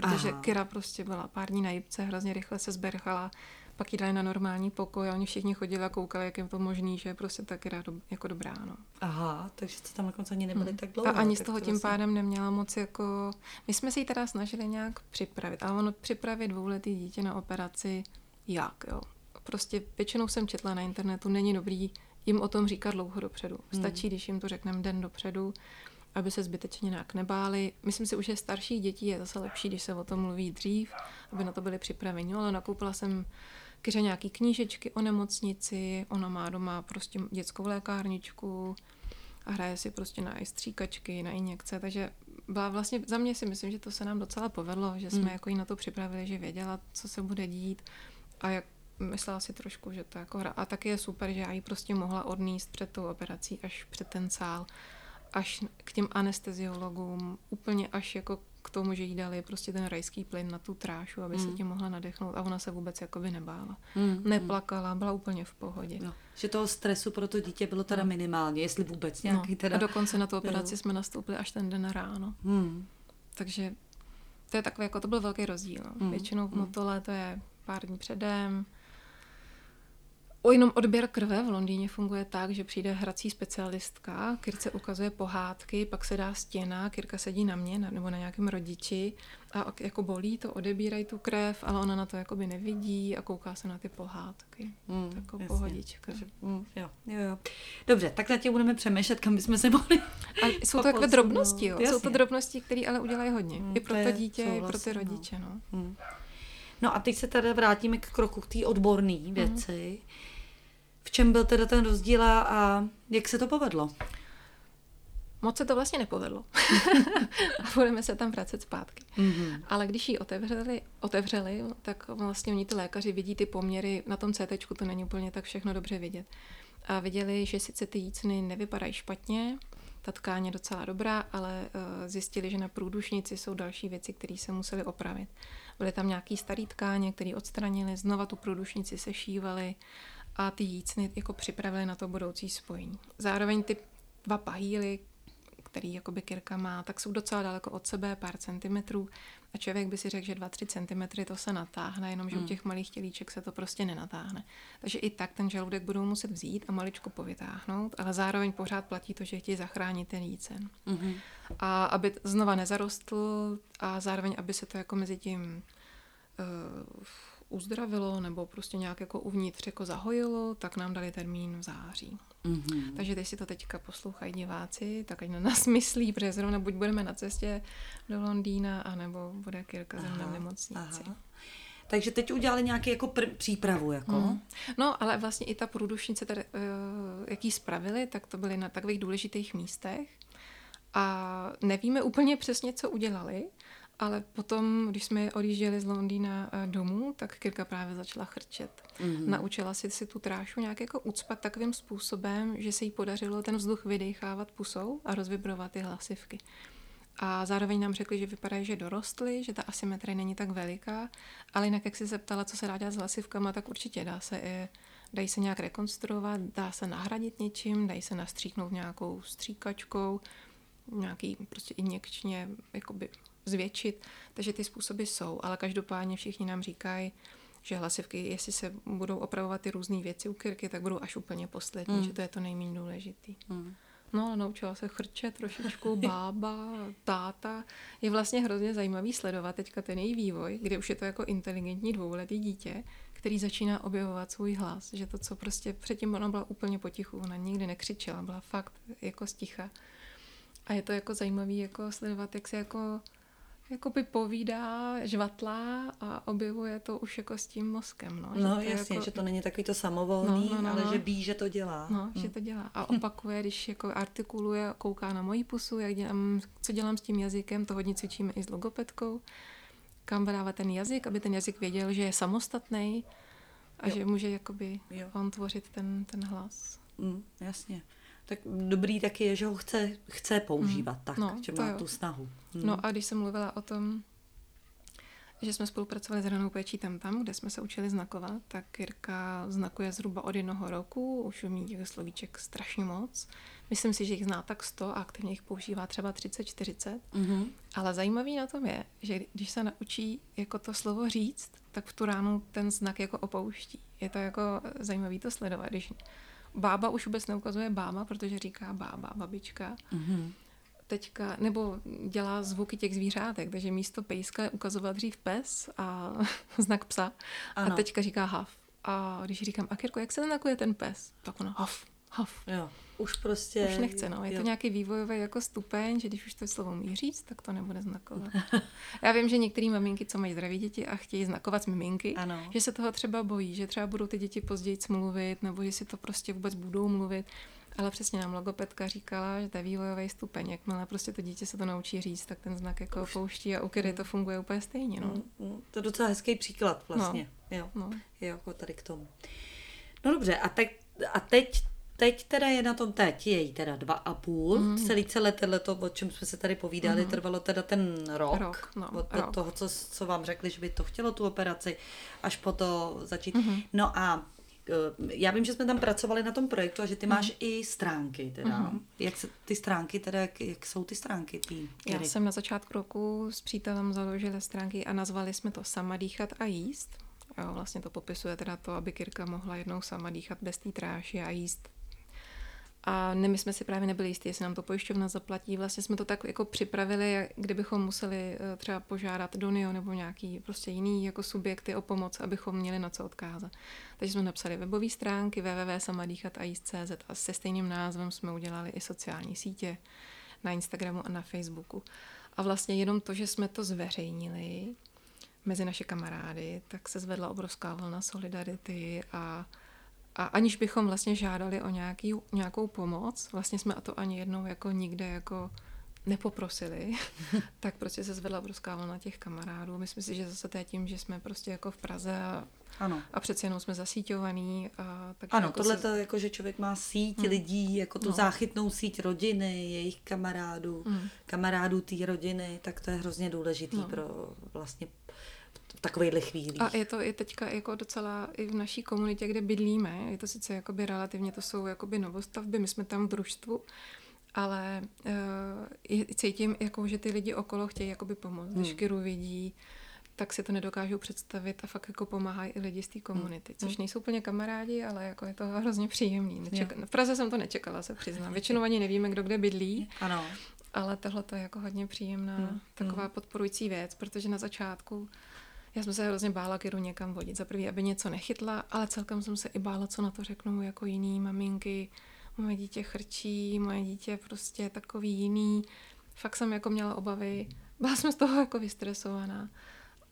protože Aha. Kira prostě byla pár dní na jibce, hrozně rychle se zberchala, pak ji dali na normální pokoj a oni všichni chodili a koukali, jak je to možný, že je prostě ta Kira do, jako dobrá. No. Aha, takže jste tam nakonec ani nebyli hmm. tak dlouho. A ani z toho tím vlastně... pádem neměla moc jako... My jsme si ji teda snažili nějak připravit, ale ono připravit dvouletý dítě na operaci, jak, jo. Prostě většinou jsem četla na internetu, není dobrý jim o tom říkat dlouho dopředu. Stačí, hmm. když jim to řekneme den dopředu aby se zbytečně nějak nebáli. Myslím si, že starších dětí je zase lepší, když se o tom mluví dřív, aby na to byli připraveni. Ale nakoupila jsem Kyře nějaký knížečky o nemocnici, ona má doma prostě dětskou lékárničku a hraje si prostě na stříkačky, na injekce, takže byla vlastně, za mě si myslím, že to se nám docela povedlo, že jsme hmm. jako jí na to připravili, že věděla, co se bude dít a jak myslela si trošku, že to jako hra. A taky je super, že já ji prostě mohla odníst před tou operací až před ten sál až k těm anesteziologům, úplně až jako k tomu, že jí dali prostě ten rajský plyn na tu trášu, aby mm. se tím mohla nadechnout a ona se vůbec jakoby nebála. Mm. Neplakala, byla úplně v pohodě. No. Že toho stresu pro to dítě bylo teda no. minimálně, jestli vůbec no. nějaký no. teda... A dokonce na tu operaci jsme nastoupili až ten den ráno. Mm. Takže to je takový, jako to byl velký rozdíl. Mm. Většinou v motole to je pár dní předem, O jenom odběr krve v Londýně funguje tak, že přijde hrací specialistka, Kirce ukazuje pohádky, pak se dá stěna, Kirka sedí na mě nebo na nějakém rodiči a jako bolí to, odebírají tu krev, ale ona na to jakoby nevidí a kouká se na ty pohádky. Mm, jako pohodička. Takže, mm, jo, jo, jo. Dobře, tak zatím budeme přemýšlet, kam bychom se mohli A jsou to takové drobnosti, jo. Jasně. Jsou to drobnosti, které ale udělají hodně. Mm, I pro to dítě, i pro ty rodiče, no. no. Mm. No a teď se teda vrátíme k kroku k té odborné věci. Mm v čem byl teda ten rozdíl a jak se to povedlo? Moc se to vlastně nepovedlo. a budeme se tam vracet zpátky. Mm-hmm. Ale když ji otevřeli, otevřeli, tak vlastně oni ty lékaři vidí ty poměry, na tom CT to není úplně tak všechno dobře vidět. A viděli, že sice ty jícny nevypadají špatně, ta tkáň je docela dobrá, ale uh, zjistili, že na průdušnici jsou další věci, které se museli opravit. Byly tam nějaký starý tkáně, které odstranili, znova tu průdušnici sešívali, a ty jícny jako připravili na to budoucí spojení. Zároveň ty dva pahýly, který jakoby Kirka má, tak jsou docela daleko od sebe, pár centimetrů a člověk by si řekl, že 2-3 centimetry to se natáhne, jenomže mm. u hmm. těch malých tělíček se to prostě nenatáhne. Takže i tak ten žaludek budou muset vzít a maličko povytáhnout, ale zároveň pořád platí to, že chtějí zachránit ten jícen. Mm-hmm. A aby znova nezarostl a zároveň, aby se to jako mezi tím uh, uzdravilo nebo prostě nějak jako uvnitř jako zahojilo, tak nám dali termín v září. Mm-hmm. Takže teď si to teďka poslouchají diváci, tak ať na nás myslí, protože zrovna buď budeme na cestě do Londýna, anebo bude Kirka ze v nemocnici. Aha. Takže teď udělali nějaký jako pr- přípravu, jako? Hmm. No, ale vlastně i ta průdušnice, tady, uh, jak ji spravili, tak to byly na takových důležitých místech. A nevíme úplně přesně, co udělali, ale potom, když jsme odjížděli z Londýna eh, domů, tak Kirka právě začala chrčet. Mm-hmm. Naučila si si tu trášu nějak jako ucpat takovým způsobem, že se jí podařilo ten vzduch vydechávat pusou a rozvibrovat ty hlasivky. a zároveň nám řekli, že vypadají, že dorostly, že ta asymetrie není tak veliká, ale jinak, jak jsi se ptala, co se dá dělat s hlasivkama, tak určitě dá se je, dají se nějak rekonstruovat, dá se nahradit něčím, dají se nastříknout nějakou stříkačkou, nějaký prostě injekčně jakoby zvětšit, takže ty způsoby jsou, ale každopádně všichni nám říkají, že hlasivky, jestli se budou opravovat ty různé věci u Kirky, tak budou až úplně poslední, mm. že to je to nejméně důležitý. Mm. No, ale naučila se chrče trošičku, bába, táta. Je vlastně hrozně zajímavý sledovat teďka ten její vývoj, kde už je to jako inteligentní dvouletý dítě, který začíná objevovat svůj hlas. Že to, co prostě předtím ona byla úplně potichu, ona nikdy nekřičela, byla fakt jako sticha. A je to jako zajímavý jako sledovat, jak se jako jakoby povídá, žvatlá a objevuje to už jako s tím mozkem. No, no že jasně, jako... že to není takový to samovolný, no, no, no, ale no. že ví, že to dělá. No, hmm. že to dělá. A opakuje, když jako artikuluje, kouká na moji pusu, jak dělám, co dělám s tím jazykem, to hodně cvičíme i s logopedkou, kam vydávat ten jazyk, aby ten jazyk věděl, že je samostatný a jo. že může jakoby jo. on tvořit ten, ten hlas. Mm, jasně tak dobrý taky je, že ho chce, chce používat mm. tak, no, že má jo. tu snahu. Mm. No a když jsem mluvila o tom, že jsme spolupracovali s ranou péčí tam tam, kde jsme se učili znakovat, tak Jirka znakuje zhruba od jednoho roku, už umí těch slovíček strašně moc. Myslím si, že jich zná tak 100 a aktivně jich používá třeba 30-40. Mm-hmm. Ale zajímavý na tom je, že když se naučí jako to slovo říct, tak v tu ránu ten znak jako opouští. Je to jako zajímavý to sledovat, když Bába už vůbec neukazuje bába, protože říká bába, babička. Mm-hmm. Teďka, nebo dělá zvuky těch zvířátek, takže místo pejska ukazoval dřív pes a znak psa. Ano. A teďka říká hav. A když říkám, a Kirko, jak se znakuje ten pes? Tak ona hav, hav. Jo už prostě... Už nechce, no. Je jo. to nějaký vývojový jako stupeň, že když už to slovo umí říct, tak to nebude znakovat. Já vím, že některé maminky, co mají zdraví děti a chtějí znakovat s miminky, ano. že se toho třeba bojí, že třeba budou ty děti později mluvit, nebo že si to prostě vůbec budou mluvit. Ale přesně nám logopedka říkala, že to je vývojový stupeň. Jakmile prostě to dítě se to naučí říct, tak ten znak jako Už. pouští a u Kiry to funguje úplně stejně. No. Mm, mm, to je docela hezký příklad vlastně. No. Jo. No. jo, jako tady k tomu. No dobře, a, tak, a teď Teď teda je na tom teď, je jí teda dva a půl. Mm. Celý celé to, o čem jsme se tady povídali, mm. trvalo teda ten rok. rok no, od rok. toho, co, co vám řekli, že by to chtělo tu operaci, až po to začít. Mm. No a eh, já vím, že jsme tam pracovali na tom projektu a že ty mm. máš i stránky teda. Mm. Jak se, ty stránky teda, jak, jak jsou ty stránky? Tý, já jsem na začátku roku s přítelem založila stránky a nazvali jsme to Sama dýchat a jíst. Jo, vlastně to popisuje teda to, aby Kirka mohla jednou sama dýchat bez té tráši a jíst a my jsme si právě nebyli jistí, jestli nám to pojišťovna zaplatí. Vlastně jsme to tak jako připravili, kdybychom museli eh, třeba požádat Donio nebo nějaký prostě jiný jako subjekty o pomoc, abychom měli na co odkázat. Takže jsme napsali webové stránky www.samadýchat.cz a se stejným názvem jsme udělali i sociální sítě na Instagramu a na Facebooku. A vlastně jenom to, že jsme to zveřejnili mezi naše kamarády, tak se zvedla obrovská vlna solidarity a a aniž bychom vlastně žádali o nějaký, nějakou pomoc, vlastně jsme a to ani jednou jako nikde jako nepoprosili, tak prostě se zvedla obrovská vlna těch kamarádů. Myslím si, že zase to je tím, že jsme prostě jako v Praze a, ano. a přece jenom jsme zasíťovaný. A, takže ano, jako tohle se... to jako, že člověk má síť hmm. lidí, jako tu no. záchytnou síť rodiny, jejich kamarádů, hmm. kamarádů té rodiny, tak to je hrozně důležitý no. pro vlastně v takovýchhle chvílích. A je to i teďka jako docela i v naší komunitě, kde bydlíme, je to sice jakoby relativně, to jsou jakoby novostavby, my jsme tam v družstvu, ale uh, cítím, jako, že ty lidi okolo chtějí jakoby pomoct. Když hmm. Kiru vidí, tak si to nedokážou představit a fakt jako pomáhají i lidi z té komunity, což hmm. nejsou úplně kamarádi, ale jako je to hrozně příjemný. Neček... V Praze jsem to nečekala, se přiznám. Většinou ani nevíme, kdo kde bydlí. Ano. Ale tohle to je jako hodně příjemná, hmm. taková hmm. podporující věc, protože na začátku já jsem se hrozně bála Kiru někam vodit. Za prvý, aby něco nechytla, ale celkem jsem se i bála, co na to řeknou jako jiný maminky. Moje dítě chrčí, moje dítě prostě takový jiný. Fakt jsem jako měla obavy. Byla jsem z toho jako vystresovaná.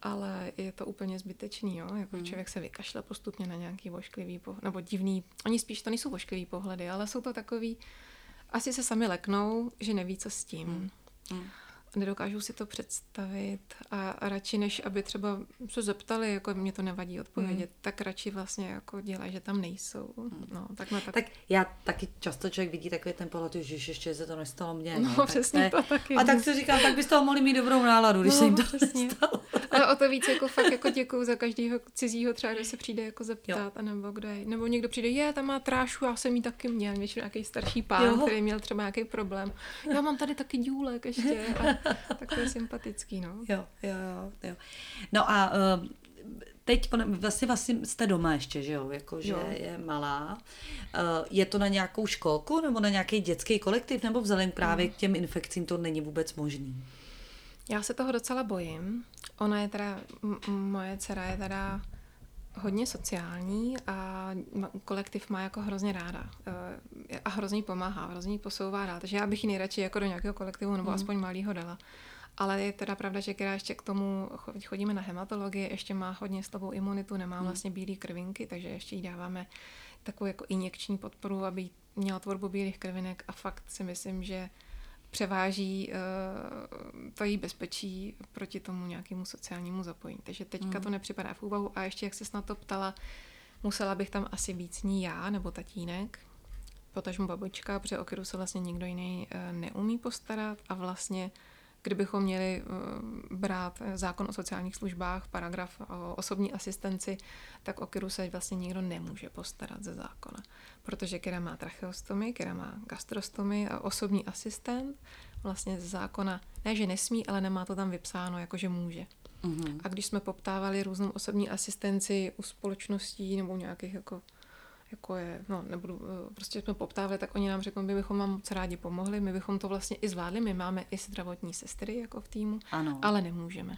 Ale je to úplně zbytečný, jo? Jako hmm. člověk se vykašle postupně na nějaký vošklivý, po, nebo divný, oni spíš to nejsou vošklivý pohledy, ale jsou to takový, asi se sami leknou, že neví, co s tím. Hmm. Hmm. Nedokážou si to představit a, a radši než aby třeba se zeptali, jako mě to nevadí odpovědět, mm. tak radši vlastně jako dělají, že tam nejsou. No, tak, tak... tak já taky často člověk vidí takový ten pohled, že ještě se to nestalo mně. No, no přesně to taky. A tak si říkám, tak byste toho mohli mít dobrou náladu, když no, se jim to přesně. nestalo. Ale o to víc jako fakt jako děkuju za každého cizího třeba, kdo se přijde jako zeptat, a nebo kdo je, nebo někdo přijde, je, tam má trášu, já jsem jí taky měl, většinou nějaký starší pán, jo. který měl třeba nějaký problém. Já mám tady taky důlek ještě. A, tak to je sympatický, no. Jo, jo, jo. jo. No a uh, teď vlastně, vlastně jste doma ještě, že jo, jako, že jo. je malá. Uh, je to na nějakou školku nebo na nějaký dětský kolektiv, nebo vzhledem právě mm. k těm infekcím to není vůbec možný? Já se toho docela bojím. Ona je teda, m- moje dcera je teda hodně sociální a kolektiv má jako hrozně ráda eh, a hrozně pomáhá, hrozně posouvá rád. Takže já bych ji nejradši jako do nějakého kolektivu nebo mm. aspoň malýho dala. Ale je teda pravda, že která ještě k tomu chodíme na hematologii, ještě má hodně slabou imunitu, nemá mm. vlastně bílé krvinky, takže ještě jí dáváme takovou jako injekční podporu, aby měla tvorbu bílých krvinek a fakt si myslím, že převáží uh, to její bezpečí proti tomu nějakému sociálnímu zapojení. Takže teďka mm. to nepřipadá v úvahu. A ještě, jak se na to ptala, musela bych tam asi víc ní já nebo tatínek, potažmu babička, protože o kterou se vlastně nikdo jiný uh, neumí postarat a vlastně kdybychom měli uh, brát zákon o sociálních službách, paragraf o osobní asistenci, tak o Kiru se vlastně nikdo nemůže postarat ze zákona. Protože Kira má tracheostomy, Kira má gastrostomy a osobní asistent vlastně ze zákona, ne, že nesmí, ale nemá to tam vypsáno, jako že může. Mm-hmm. A když jsme poptávali různou osobní asistenci u společností nebo nějakých jako jako je, no nebudu, eh, prostě jsme poptávali, tak oni nám řekli, my bychom vám moc rádi pomohli, my bychom to vlastně i zvládli, my máme i zdravotní sestry jako v týmu, ano. ale nemůžeme.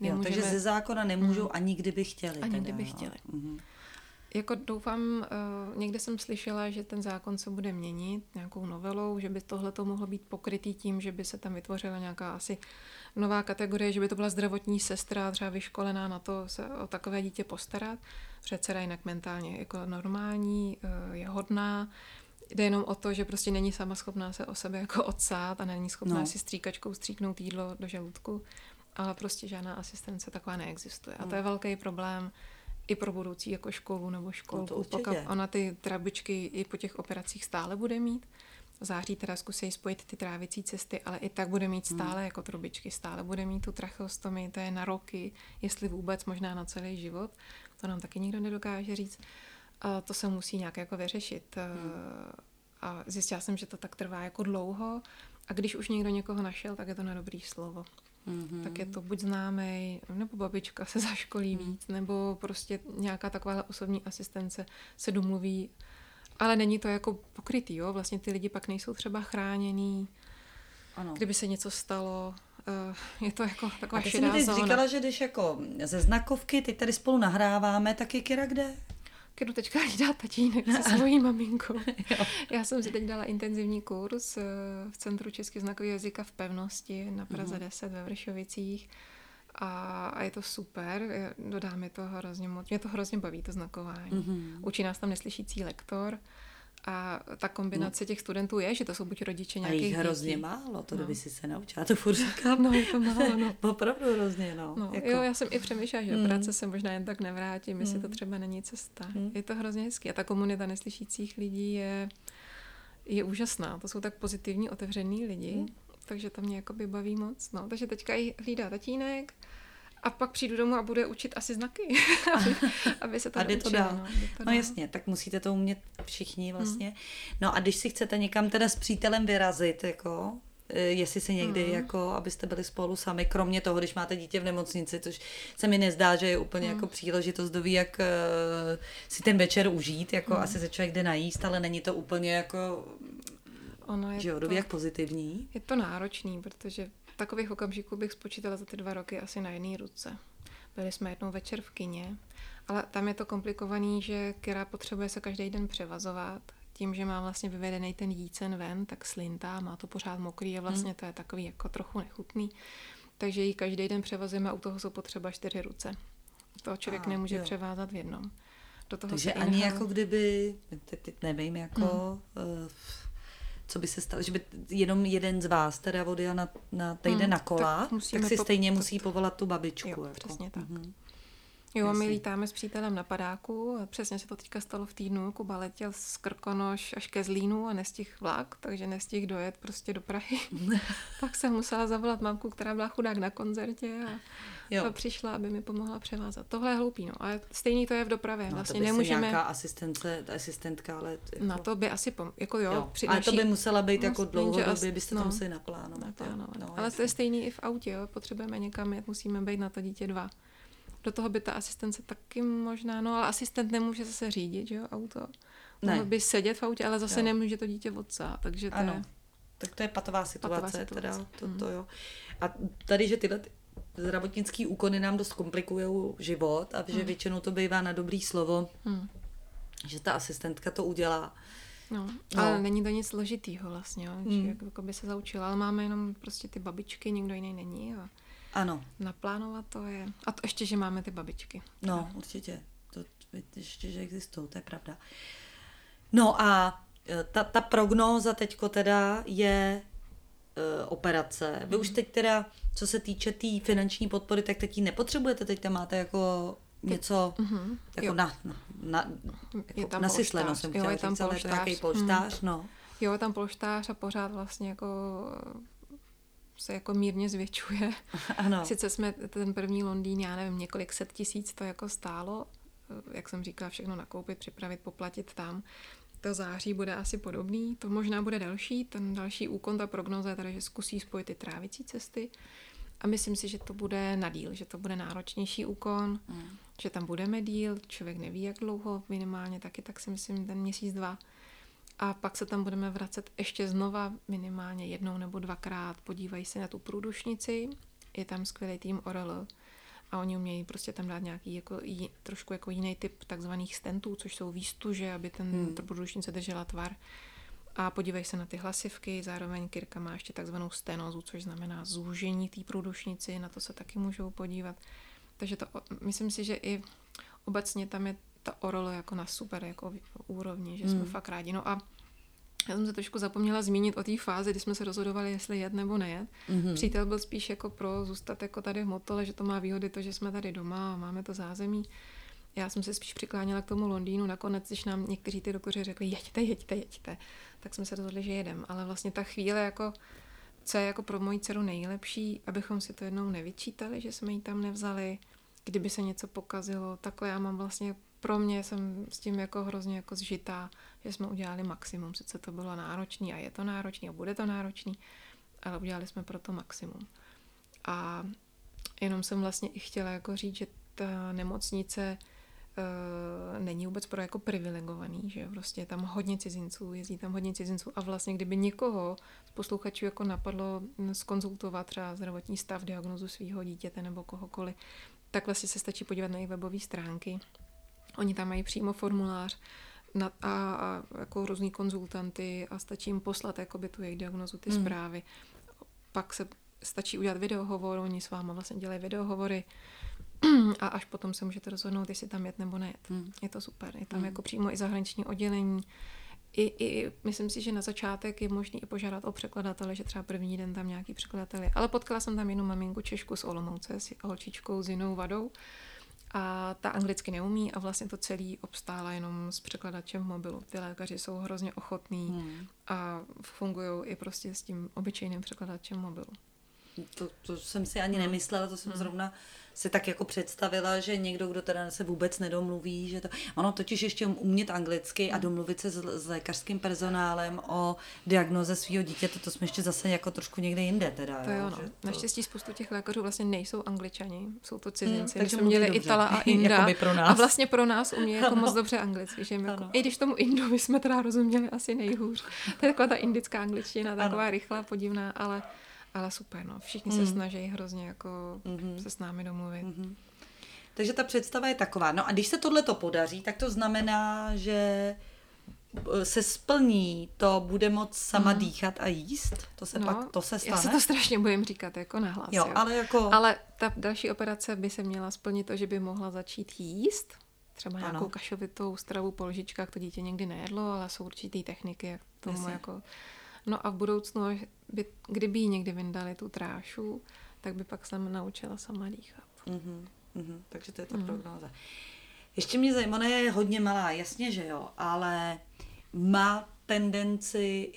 nemůžeme. Jo, takže ze zákona nemůžou mm. ani kdyby chtěli. Ani teda, kdyby chtěli. Mm. Jako doufám, uh, někde jsem slyšela, že ten zákon se bude měnit nějakou novelou, že by tohle to mohlo být pokrytý tím, že by se tam vytvořila nějaká asi nová kategorie, že by to byla zdravotní sestra, třeba vyškolená na to se o takové dítě postarat. Předseda jinak mentálně jako normální, uh, je hodná, Jde jenom o to, že prostě není sama schopná se o sebe jako odsát a není schopná no. si stříkačkou stříknout jídlo do žaludku, ale prostě žádná asistence taková neexistuje. A to je no. velký problém i pro budoucí jako školu nebo školku, no pokud ona ty trabičky i po těch operacích stále bude mít. V září teda zkusí spojit ty trávicí cesty, ale i tak bude mít hmm. stále hmm. jako trubičky, stále bude mít tu tracheostomii, to je na roky, jestli vůbec, možná na celý život. To nám taky nikdo nedokáže říct. A to se musí nějak jako vyřešit. Hmm. A zjistila jsem, že to tak trvá jako dlouho a když už někdo někoho našel, tak je to na dobrý slovo mm-hmm. tak je to buď známý, nebo babička se zaškolí mm. víc, nebo prostě nějaká taková osobní asistence se domluví, ale není to jako pokrytý, jo? Vlastně ty lidi pak nejsou třeba chráněný, ano. kdyby se něco stalo, uh, je to jako taková A ty šedá jsi mi říkala, že když jako ze znakovky, teď tady spolu nahráváme, tak je Kira kde? jdu teďka hlídat tatínek se svojí maminkou. Já jsem si teď dala intenzivní kurz eh, v Centru českého znakového jazyka v Pevnosti na Praze mm-hmm. 10 ve Vršovicích. A, a je to super, dodá mi to hrozně moc, mě to hrozně baví, to znakování. Mm-hmm. Učí nás tam neslyšící lektor a ta kombinace no. těch studentů je, že to jsou buď rodiče nějakých A jich hrozně dětí. málo, to no. by si se naučila, to furt říkám. No, je to málo, no. Opravdu hrozně, no. no jako... Jo, já jsem i přemýšlela, že mm. práce se možná jen tak nevrátím, mm. jestli to třeba není cesta. Mm. Je to hrozně hezký a ta komunita neslyšících lidí je, je úžasná. To jsou tak pozitivní, otevřený lidi, mm. Takže to mě jako baví moc. No, takže teďka i hlídá tatínek, a pak přijdu domů a bude učit asi znaky, aby, aby se to A jde to dál. No, to no jasně, tak musíte to umět všichni vlastně. Hmm. No a když si chcete někam teda s přítelem vyrazit, jako, eh, jestli se někdy, hmm. jako, abyste byli spolu sami, kromě toho, když máte dítě v nemocnici, což se mi nezdá, že je úplně hmm. jako příležitost doví, jak uh, si ten večer užít, jako hmm. asi se člověk jde najíst, ale není to úplně jako ono je že jo, to, jak pozitivní. Je to náročný, protože takových okamžiků bych spočítala za ty dva roky asi na jedné ruce. Byli jsme jednou večer v kině, ale tam je to komplikovaný, že Kira potřebuje se každý den převazovat. Tím, že má vlastně vyvedený ten jícen ven, tak slintá, má to pořád mokrý a vlastně hmm. to je takový jako trochu nechutný. Takže ji každý den převazujeme a u toho jsou potřeba čtyři ruce. To člověk a, nemůže jo. převázat v jednom. Do toho Takže ani jako kdyby, teď, teď nevím, jako... Hmm. Uh, co by se stalo, že by jenom jeden z vás teda odjel na, na týden Hmm, na kola, tak tak, si po- stejně musí povolat tu babičku. Jo, jako. přesně tak. Mhm. Jo, my Jasně. lítáme s přítelem na padáku a přesně se to teďka stalo v týdnu. Kuba letěl z Krkonoš až ke Zlínu a nestihl vlak, takže nestihl dojet prostě do Prahy. tak jsem musela zavolat mamku, která byla chudák na koncertě a, Jo. a přišla, aby mi pomohla převázat. Tohle je hloupý, no. Ale stejný to je v dopravě. No, vlastně to by nemůžeme... nějaká asistence, asistentka, ale jako, Na to by asi pom... jako jo, jo. při Ale to naší- by musela být No, jako dlouhodobě, as- byste no. to museli naplánovat. naplánovat. No, Ale to je stejný i v autě, jo. potřebujeme někam jet, musíme být na to dítě dva. Do toho by ta asistence taky možná, no ale asistent nemůže zase řídit, že jo, auto. Ne. Mohl by sedět v autě, ale zase Jo. nemůže to dítě odsát, takže to Ano. je... Tak to je patová situace, Patová teda, situace. to, Mhm. to jo. A tady, že tyhle ty zdravotnický úkony nám dost komplikují život a že většinou to bývá na dobrý slovo, Hmm. že ta asistentka to udělá. No, No. ale není to nic složitýho vlastně, jo, Hmm. že jak, jako by se zaučila, ale máme jenom prostě ty babičky, nikdo jiný není a Ano, naplánovat to je... A to ještě, že máme ty babičky. no, určitě. To ještě, že existují, to je pravda. No a e, ta, ta prognóza teďko teda je e, operace. Vy už teď teda, co se týče té tý finanční podpory, tak teď ji nepotřebujete, teď tam máte jako něco Mhm, jako jo. na, na, Je jako tam nasysleno polštář. jsem Jo, chtěla je tam říct, ale je to polštář. nějaký polštář, no. Jo, je tam polštář a pořád vlastně jako se jako mírně zvětšuje. Ano. Sice jsme ten první Londýn, já nevím, několik set tisíc to jako stálo, jak jsem říkala, všechno nakoupit, připravit, poplatit tam. To září bude asi podobný, to možná bude další, ten další úkon, ta prognoza je teda, že zkusí spojit ty trávicí cesty a myslím si, že to bude na díl, že to bude náročnější úkon, Mm. že tam budeme díl, člověk neví, jak dlouho, minimálně taky, tak si myslím ten měsíc, dva. A pak se tam budeme vracet ještě znova, minimálně jednou nebo dvakrát. Podívají se na tu průdušnici, je tam skvělý tým ORL a oni umějí prostě tam dát nějaký jako, jí, trošku jako jiný typ takzvaných stentů, což jsou výstuže, aby ten hmm. průdušnice držela tvar. A podívej se na ty hlasivky, zároveň Kirka má ještě takzvanou stenozu, což znamená zúžení té průdušnici, na to se taky můžou podívat. Takže to, myslím si, že i obecně tam je ta orolo jako na super jako úrovni, že jsme Hmm. fakt rádi. No a já jsem se trošku zapomněla zmínit o té fázi, kdy jsme se rozhodovali, jestli jet nebo nejet. Mhm. Přítel byl spíš jako pro zůstat jako tady v Motole, že to má výhody to, že jsme tady doma a máme to zázemí. Já jsem se spíš přikláněla k tomu Londýnu. Nakonec, když nám někteří ty doktoři řekli, jeďte, jeďte, jeďte, tak jsme se rozhodli, že jedem. Ale vlastně ta chvíle, jako, co je jako pro moji dceru nejlepší, abychom si to jednou nevyčítali, že jsme ji tam nevzali, kdyby se něco pokazilo. Takhle já mám vlastně pro mě jsem s tím jako hrozně jako zžitá, že jsme udělali maximum. Sice to bylo náročný a je to náročný a bude to náročný, ale udělali jsme pro to maximum. A jenom jsem vlastně i chtěla jako říct, že ta nemocnice uh, není vůbec pro jako privilegovaný, že prostě je tam hodně cizinců, jezdí tam hodně cizinců a vlastně kdyby někoho z posluchačů jako napadlo mm, skonzultovat třeba zdravotní stav, diagnozu svého dítěte nebo kohokoliv, tak vlastně se stačí podívat na jejich webové stránky. Oni tam mají přímo formulář na, a, a jako různý konzultanty a stačí jim poslat jakoby tu jejich diagnozu, ty Hmm. zprávy. Pak se stačí udělat videohovor, oni s váma vlastně dělají videohovory a až potom se můžete rozhodnout, jestli tam jet nebo nejet. Hmm. Je to super. Je tam Hmm. jako přímo i zahraniční oddělení. I, i, myslím si, že na začátek je možné i požádat o překladatele, že třeba první den tam nějaký překladatel je. Ale potkala jsem tam jednu maminku Češku z Olomouce s holčičkou s jinou vadou a ta anglicky neumí a vlastně to celý obstála jenom s překladačem v mobilu. Ty lékaři jsou hrozně ochotní Hmm. a fungují i prostě s tím obyčejným překladačem mobilu. To, to jsem si ani nemyslela, to jsem zrovna si tak jako představila, že někdo, kdo teda se vůbec nedomluví, že to... Ono totiž ještě umět anglicky a domluvit se s, s lékařským personálem o diagnoze svého dítěte, to jsme ještě zase jako trošku někde jinde teda. To jo, no. že Naštěstí spoustu těch lékařů vlastně nejsou angličani, jsou to cizinci. Hmm, takže jsme měli dobře. Itala a Inda. Pro nás. A vlastně pro nás umí jako Ano. moc dobře anglicky. Že jako. I když tomu Indovi jsme teda rozuměli asi nejhůř. To je taková ta indická angličtina, taková Ano. rychlá, podivná, ale, ale super, no. Všichni Hmm. se snaží hrozně jako Mhm. se s námi domluvit. Mhm. Takže ta představa je taková. No a když se tohle to podaří, tak to znamená, že eh, se splní, to bude moc sama dýchat a jíst? To se pak, to se stane? Já se to strašně bojím říkat jako nahlas. jo, ale jako... Ale ta další operace by se měla splnit to, že by mohla začít jíst. Třeba Ano. nějakou kašovitou stravu po lžičkách, to dítě někdy nejedlo, ale jsou určitý techniky, jak tomu Jasně. jako No a v budoucnu, by, kdyby jí někdy vyndali tu trášu, tak by pak jsem naučila sama dýchat. Mm-hmm, mm-hmm, takže to je ta mm-hmm. prognóza. Ještě mě zajímá, je hodně malá, jasně, že jo, ale má tendenci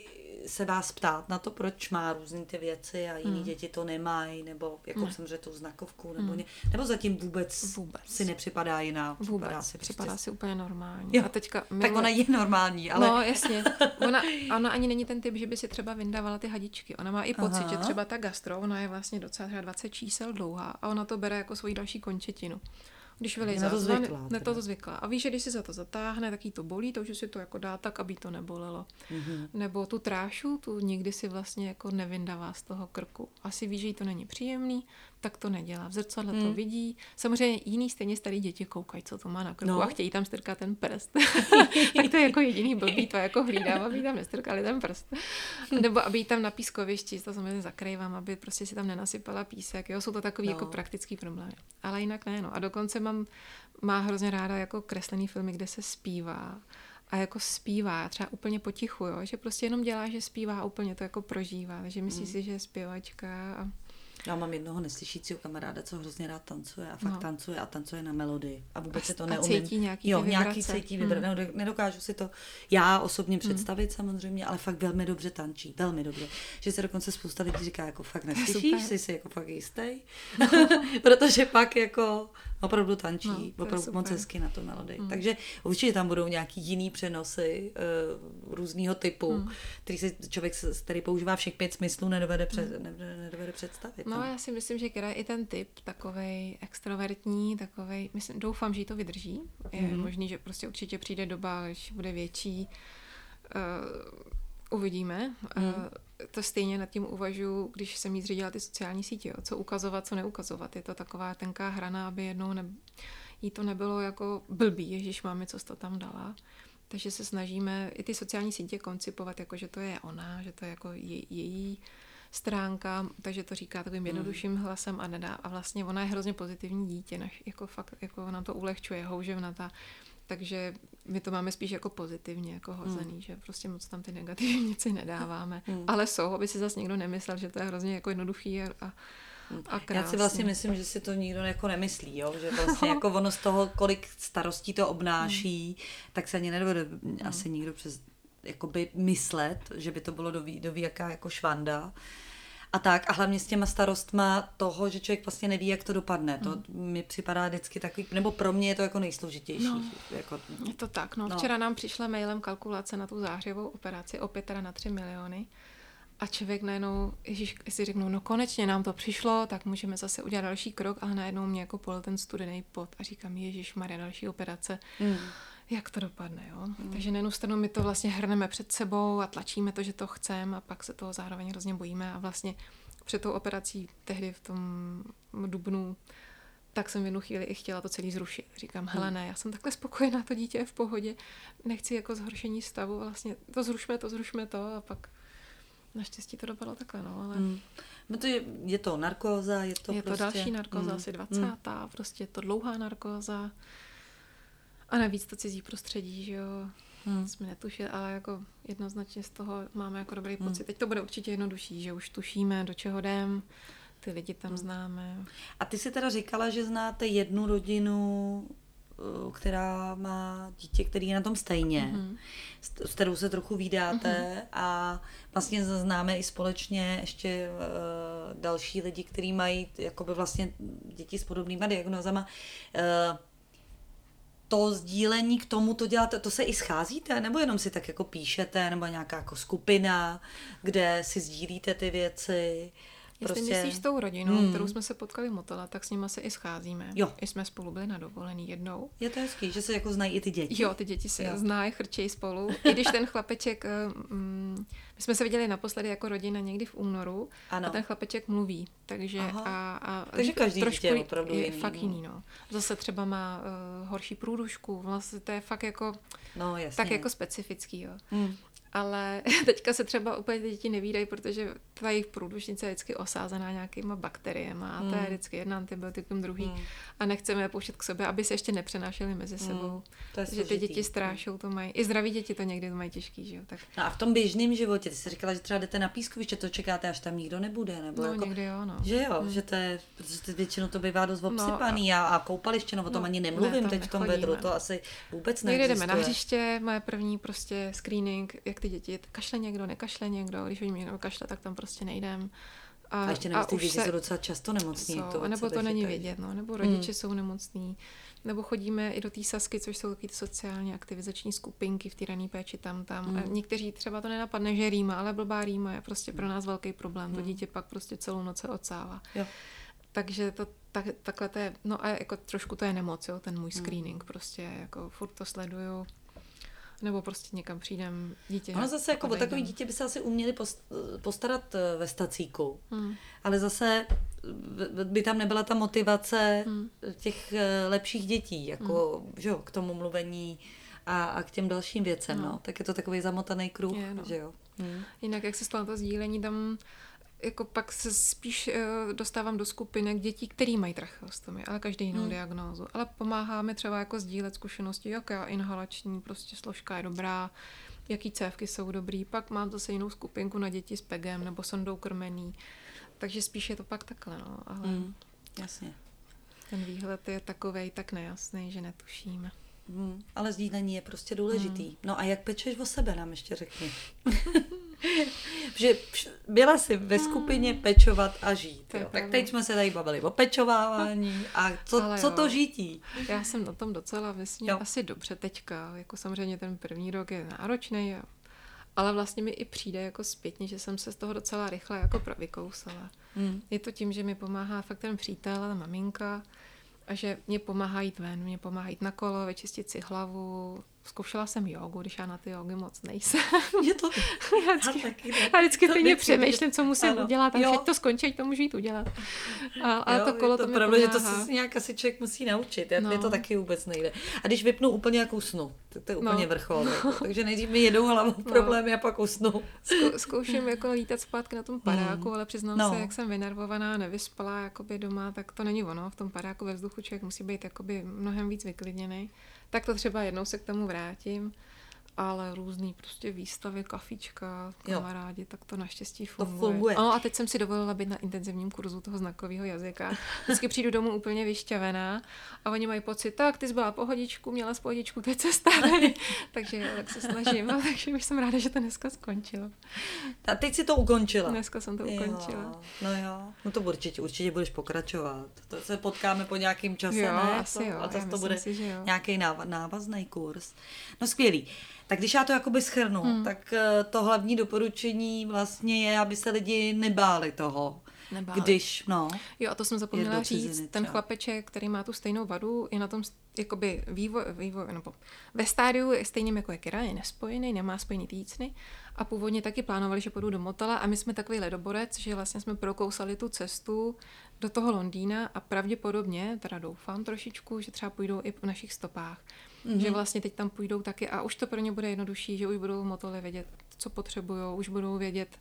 se vás ptát na to, proč má různé ty věci a jiní mm. děti to nemají, nebo jako ne. jsem řekl, tu znakovku, nebo, mm. ně, nebo zatím vůbec, vůbec si nepřipadá jiná. Vůbec, připadá si, připadá prostě... si úplně normální. Jo. A teďka tak ona je normální, ale... No, jasně. Ona, ona ani není ten typ, že by si třeba vyndávala ty hadičky. Ona má i pocit, Aha. že třeba ta gastro, ona je vlastně docela třeba 20 čísel dlouhá a ona to bere jako svoji další končetinu. Když vylejzá, na to zvyklá. Ne, to zvyklá. A víš, že když si za to zatáhne, tak jí to bolí, to, že si to jako dá tak, aby to nebolelo. Mm-hmm. Nebo tu trášu, tu nikdy si vlastně jako nevyndává z toho krku. Asi ví, že jí to není příjemný, tak to nedělá. V zrcadle hmm. to vidí. Samozřejmě jiný stejně starý děti koukají, co to má na krku no. a chtějí tam strkat ten prst. tak to je jako jediný blbý, to jako hlídám, aby tam nestrkali ten prst. Nebo aby jí tam na pískovišti, to samozřejmě zakrývám, aby prostě si tam nenasypala písek. Jo, jsou to takový jako no. jako praktický problémy. Ale jinak ne, no. A dokonce mám, má hrozně ráda jako kreslený filmy, kde se zpívá a jako zpívá, třeba úplně potichu, jo? že prostě jenom dělá, že zpívá a úplně to jako prožívá, takže myslí mm. si, že je zpěvačka a já mám jednoho neslyšícího kamaráda, co hrozně rád tancuje a fakt no. tancuje a tancuje na melodii. A vůbec a, se to neumím. A cítí nějaký Jo, nějaký cítí vibra. Hmm. Nedokážu si to já osobně hmm. představit hmm. samozřejmě, ale fakt velmi dobře tančí. Velmi dobře. Že se dokonce spousta lidí říká, jako fakt neslyšíš, jsi si jako fakt jistý. No. Protože pak jako opravdu tančí, no, opravdu moc hezky na tu melodii. Hmm. Takže určitě tam budou nějaký jiný přenosy uh, různého typu, hmm. který se člověk, který používá všech pět smyslů, nedovede, před, hmm. nedovede představit. No, já si myslím, že je i ten typ takovej extrovertní, takovej, myslím, doufám, že jí to vydrží. Je mm-hmm. možný, že prostě určitě přijde doba, když bude větší. Uh, uvidíme. Mm. To stejně nad tím uvažuji, když jsem jí zřídila ty sociální sítě, jo. co ukazovat, co neukazovat. Je to taková tenká hrana, aby jednou ne, jí to nebylo jako blbý, ježíš máme, co to tam dala. Takže se snažíme i ty sociální sítě koncipovat, jako že to je ona, že to je jako je, její stránka, takže to říká takovým hmm. jednodušším hlasem a nedá. A vlastně ona je hrozně pozitivní dítě, než jako fakt, jako nám to ulehčuje, houževnatá. Takže my to máme spíš jako pozitivně, jako hozený, hmm. že prostě moc tam ty negativní věci nedáváme. Hmm. Ale jsou, aby si zase někdo nemyslel, že to je hrozně jako jednoduchý a, a a Já si vlastně myslím, že si to nikdo jako nemyslí, jo? že vlastně jako ono z toho, kolik starostí to obnáší, hmm. tak se ani nedovede hmm. asi nikdo přes jakoby myslet, že by to bylo do, ví, do ví jaká jako švanda. A tak, a hlavně s těma starostma toho, že člověk vlastně neví, jak to dopadne. To mm. mi připadá vždycky takový, nebo pro mě je to jako nejsložitější. No, jako, je to tak, no. no. Včera nám přišla mailem kalkulace na tu zářivou operaci, opět teda na 3 miliony. A člověk najednou, ježíš, si řeknu, no konečně nám to přišlo, tak můžeme zase udělat další krok, ale najednou mě jako pol ten studený pot a říkám, ježíš, Maria, další operace. Mm jak to dopadne. Jo? Mm. Takže na jednu stranu my to vlastně hrneme před sebou a tlačíme to, že to chceme a pak se toho zároveň hrozně bojíme a vlastně před tou operací tehdy v tom dubnu tak jsem v jednu chvíli i chtěla to celý zrušit. Říkám, hele ne, já jsem takhle spokojená, to dítě je v pohodě, nechci jako zhoršení stavu, vlastně to zrušme, to zrušme to a pak naštěstí to dopadlo takhle, no, ale... Hmm. No to je, je to narkóza, je to Je prostě... to další narkóza, hmm. asi 20. Hmm. Prostě je to dlouhá narkóza. A navíc to cizí prostředí, že jo, hmm. jsme netušili, ale jako jednoznačně z toho máme jako dobrý hmm. pocit. Teď to bude určitě jednodušší, že už tušíme, do čeho jdem, ty lidi tam hmm. známe. A ty si teda říkala, že znáte jednu rodinu, eh, která má dítě, který je na tom stejně, mm-hmm. s kterou se trochu vydáte mm-hmm. a vlastně známe i společně ještě uh, další lidi, kteří mají jakoby vlastně děti s podobnýma diagnozama. Uh, to sdílení k tomu to děláte, to se i scházíte, nebo jenom si tak jako píšete, nebo nějaká jako skupina, kde si sdílíte ty věci? Jestli prostě... myslíš s tou rodinou, hmm. kterou jsme se potkali v Motole, tak s nimi se i scházíme. Jo. I jsme spolu byli na dovolený jednou. Je to hezký, že se jako znají i ty děti. Jo, ty děti se jo. znají, chrčejí spolu. I když ten chlapeček, mm, my jsme se viděli naposledy jako rodina někdy v únoru ano. a ten chlapeček mluví. Takže, a, a, takže každý trošku je opravdu je jiný, fakt no. jiný. No. Zase třeba má uh, horší průdušku, vlastně to je fakt jako, no, jasně. tak jako specifický. Jo. Hmm. Ale teďka se třeba úplně ty děti nevídají, protože ta jejich průdušnice je vždycky osázená nějakýma bakteriemi a to je vždycky jedna antibiotikum, druhý. Hmm. A nechceme je pouštět k sobě, aby se ještě nepřenášeli mezi sebou. To je že ty děti strášou, to mají. I zdraví děti to někdy to mají těžký, že jo. Tak, No a v tom běžném životě, ty jsi říkala, že třeba jdete na pískoviště, to čekáte, až tam nikdo nebude, nebo no, jako, někdy jo, no. že jo, že to je, protože to většinou to bývá dost obsypaný a, a koupaliště, no o tom No, ani ne, nemluvím tam teď v tom nechodíme. vedru, to asi vůbec Někdy neexistuje. jdeme na hřiště, moje první prostě screening, jak ty děti, kašle někdo, nekašle někdo, když vidím někdo kašle, tak tam prostě nejdem. A ještě navíc ty už děti se- jsou docela často nemocní. jsou, to, nebo to není chytají. vidět, no, nebo rodiče hmm. jsou nemocní, nebo chodíme i do té sasky, což jsou taky ty sociálně aktivizační skupinky v té rané péči tam, tam. Hmm. A někteří třeba to nenapadne, že rýma, ale blbá rýma je prostě pro nás velký problém. Hmm. To dítě pak prostě celou noc se odsává. Jo. Takže to tak, takhle to je, no a jako trošku to je nemoc, jo, ten můj screening, prostě jako furt to sleduju, nebo prostě někam přijdem, dítě. Ono zase jako o takový dítě by se asi uměli post- postarat eh, ve stacíku, Hmm. ale zase v- by tam nebyla ta motivace Hmm. těch eh, lepších dětí, jako že jo, k tomu mluvení a, a k těm dalším věcem, no. No. Tak je to takový zamotaný kruh, Je, no. že jo. Hmm. Jinak, jak se stalo to sdílení, tam jako pak se spíš uh, dostávám do skupinek dětí, který mají tracheostomy, ale každý jinou Hmm. diagnózu. Ale pomáhá mi třeba jako sdílet zkušenosti, jaká inhalační prostě složka je dobrá, jaký cévky jsou dobrý. Pak mám zase jinou skupinku na děti s PEGem nebo sondou krmený. Takže spíš je to pak takhle, no. Ale Hmm. Jasně. ten výhled je takovej tak nejasný, že netušíme. Hmm. Ale sdílení je prostě důležitý. Hmm. No a jak pečeš o sebe, nám ještě řekni. že byla jsi ve skupině pečovat a žít. Hmm. Jo. Tak teď jsme se tady bavili o pečovávání a co, Ale co jo. to žítí. Já jsem na tom docela vlastně Jo. asi dobře teďka. Jako samozřejmě ten první rok je náročný, a- ale vlastně mi i přijde jako zpětně, že jsem se z toho docela rychle jako provykousala. Hmm. Je to tím, že mi pomáhá fakt ten přítel, ta maminka a že mě pomáhá jít ven, mě pomáhá jít na kolo, vyčistit si hlavu. Zkoušela jsem jogu, když já na ty jogy moc nejsem. Je to... Já Já vždycky, já vždycky To stejně přemýšlím, co musím Ano. udělat a Jo. to skončí, to můžu jít udělat. A, a Jo, to kolo je to, to pravda, že to se nějak asi člověk musí naučit. Já, no. Mě No. to taky vůbec nejde. A když vypnu úplně jak usnu, tak to je úplně No. vrchol. Jako. Takže nejdřív mi jedou hlavou problémy a pak usnu. Zkou, zkouším jako lítat zpátky na tom padáku, Hmm. ale přiznám No. se, jak jsem vynervovaná, nevyspalá jakoby doma, tak to není ono. V tom padáku ve vzduchu člověk musí být jakoby mnohem víc vyklidněný. Tak to třeba jednou se k tomu vrátím, ale různý prostě výstavy, kafička, Jo. kamarádi, tak to naštěstí To funguje. funguje. Ano, a teď jsem si dovolila být na intenzivním kurzu toho znakového jazyka. Vždycky přijdu domů úplně vyšťavená a oni mají pocit, tak ty jsi byla pohodičku, měla jsi pohodičku, teď se stane. takže jo, tak se snažím, a takže už jsem ráda, že to dneska skončilo. A teď si to ukončila. Dneska jsem to ukončila. Jo, no jo, no to určitě, určitě budeš pokračovat. To se potkáme po nějakým čase, Jo, ne? asi to, jo, A to myslím bude si, že jo. nějaký náva, návazný kurz. No skvělý. Tak když já to jakoby schrnu, hmm. tak eh, to hlavní doporučení vlastně je, aby se lidi nebáli toho. Nebáli. Když, no, Jo, a to jsem zapomněla do ciziny říct. Ten chlapeček, který má tu stejnou vadu, je na tom jakoby vývoj, vývoj nebo ve stádiu je stejným jako je Kira, je nespojený, nemá spojený týcny a původně taky plánovali, že půjdu do Motela a my jsme takový ledoborec, že vlastně jsme prokousali tu cestu do toho Londýna a pravděpodobně, teda doufám trošičku, že třeba půjdou i v našich stopách. Mm-hmm. Že vlastně teď tam půjdou taky a už to pro ně bude jednodušší, že už budou Motole vědět, co potřebují, už budou vědět,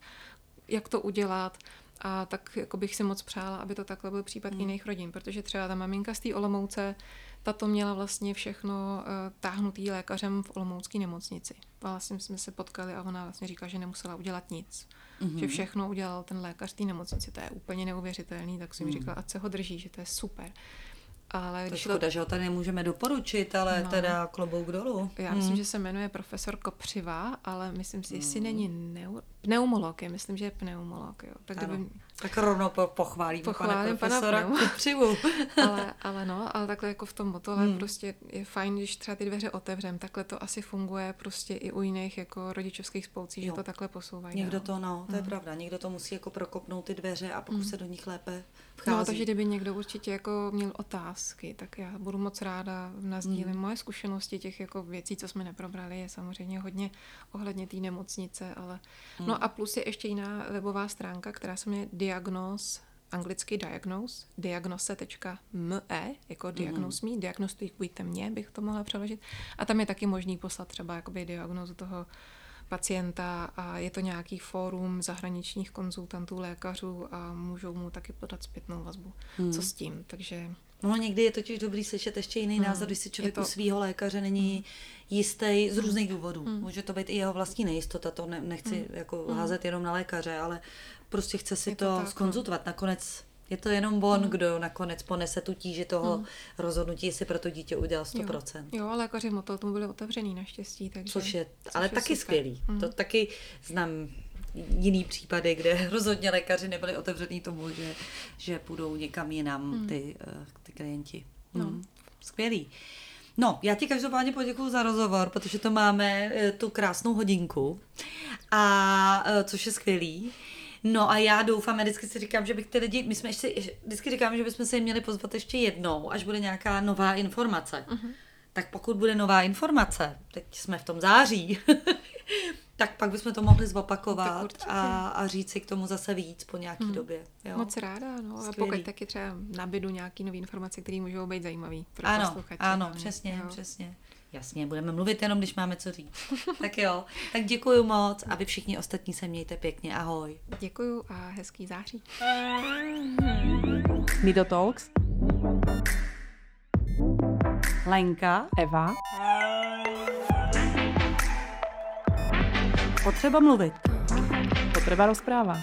jak to udělat. A tak jako bych si moc přála, aby to takhle byl případ hmm. jiných rodin, protože třeba ta maminka z té Olomouce, ta to měla vlastně všechno uh, táhnutý lékařem v Olomoucké nemocnici. A vlastně jsme se potkali a ona vlastně říká, že nemusela udělat nic. Mm-hmm. Že všechno udělal ten lékař té nemocnici. To je úplně neuvěřitelný, tak jsem mm. říkala, ať se ho drží, že to je super. Ale to škoda, že ho tady nemůžeme doporučit, ale No. teda klobouk dolů. Já myslím, že se jmenuje profesor Kopřiva, ale myslím si, jestli není neu, pneumolog, je, myslím, že je pneumolog. Jo. Tak kdyby, Tak rovnou po, pochválím, Pochválím pana profesora Pneuma. Kupřivu. ale, ale no, ale takhle jako v tom motole hmm. prostě je fajn, když třeba ty dveře otevřem, takhle to asi funguje prostě i u jiných jako rodičovských spolcí, Jo. že to takhle posouvají. Někdo dál. to, no, to je pravda, někdo to musí jako prokopnout ty dveře a pokud se do nich lépe vchází. No, takže kdyby někdo určitě jako měl otázky, tak já budu moc ráda nazdílím Hmm. moje zkušenosti těch jako věcí, co jsme neprobrali, je samozřejmě hodně ohledně té nemocnice, ale Hmm. no a plus je ještě jiná webová stránka, která se jmenuje Diagnose, anglicky diagnose, diagnose.me, jako Hmm. diagnose me, diagnostujte mě, bych to mohla přeložit. A tam je taky možný poslat třeba jakoby diagnozu toho pacienta a je to nějaký fórum zahraničních konzultantů, lékařů a můžou mu taky podat zpětnou vazbu. Hmm. Co s tím? Takže No někdy je totiž dobrý slyšet ještě jiný hmm. názor, když si člověk to... u svého lékaře není hmm. jistý z různých důvodů. Hmm. Může to být i jeho vlastní nejistota, to ne, nechci hmm. jako hmm. házet jenom na lékaře, ale prostě chce si je to, to tak, no. skonzultovat. Nakonec je to jenom on, mm. kdo nakonec ponese tu tíži toho mm. rozhodnutí, jestli pro to dítě udělal 100%. Jo, jo ale lékaři motel tomu byli otevřený naštěstí. Takže, což je, což ale je taky super. skvělý. Mm. To taky znám jiný případy, kde rozhodně lékaři nebyli otevřený tomu, že, že půjdou někam jinam mm. ty, uh, ty klienti. No. Mm. Skvělý. No, já ti každopádně poděkuji za rozhovor, protože to máme eh, tu krásnou hodinku, a eh, což je skvělý. No a já doufám, já vždycky si říkám, že bych ty lidi, my jsme ještě, vždycky říkáme, že bychom se jim měli pozvat ještě jednou, až bude nějaká nová informace. Uh-huh. Tak pokud bude nová informace, teď jsme v tom září, tak pak bychom to mohli zopakovat a, a říct si k tomu zase víc po nějaké hmm. době. Jo? Moc ráda, no. A pokud taky třeba nabidu nějaké nové informace, které můžou být zajímavé pro ano, posluchače. Ano, přesně, jo. přesně. Jasně, budeme mluvit jenom, když máme co říct. tak jo, tak děkuji moc a vy všichni ostatní se mějte pěkně. Ahoj. Děkuji a hezký září. Nido Talks. Lenka. Eva. Potřeba mluvit. Potřeba rozpráva.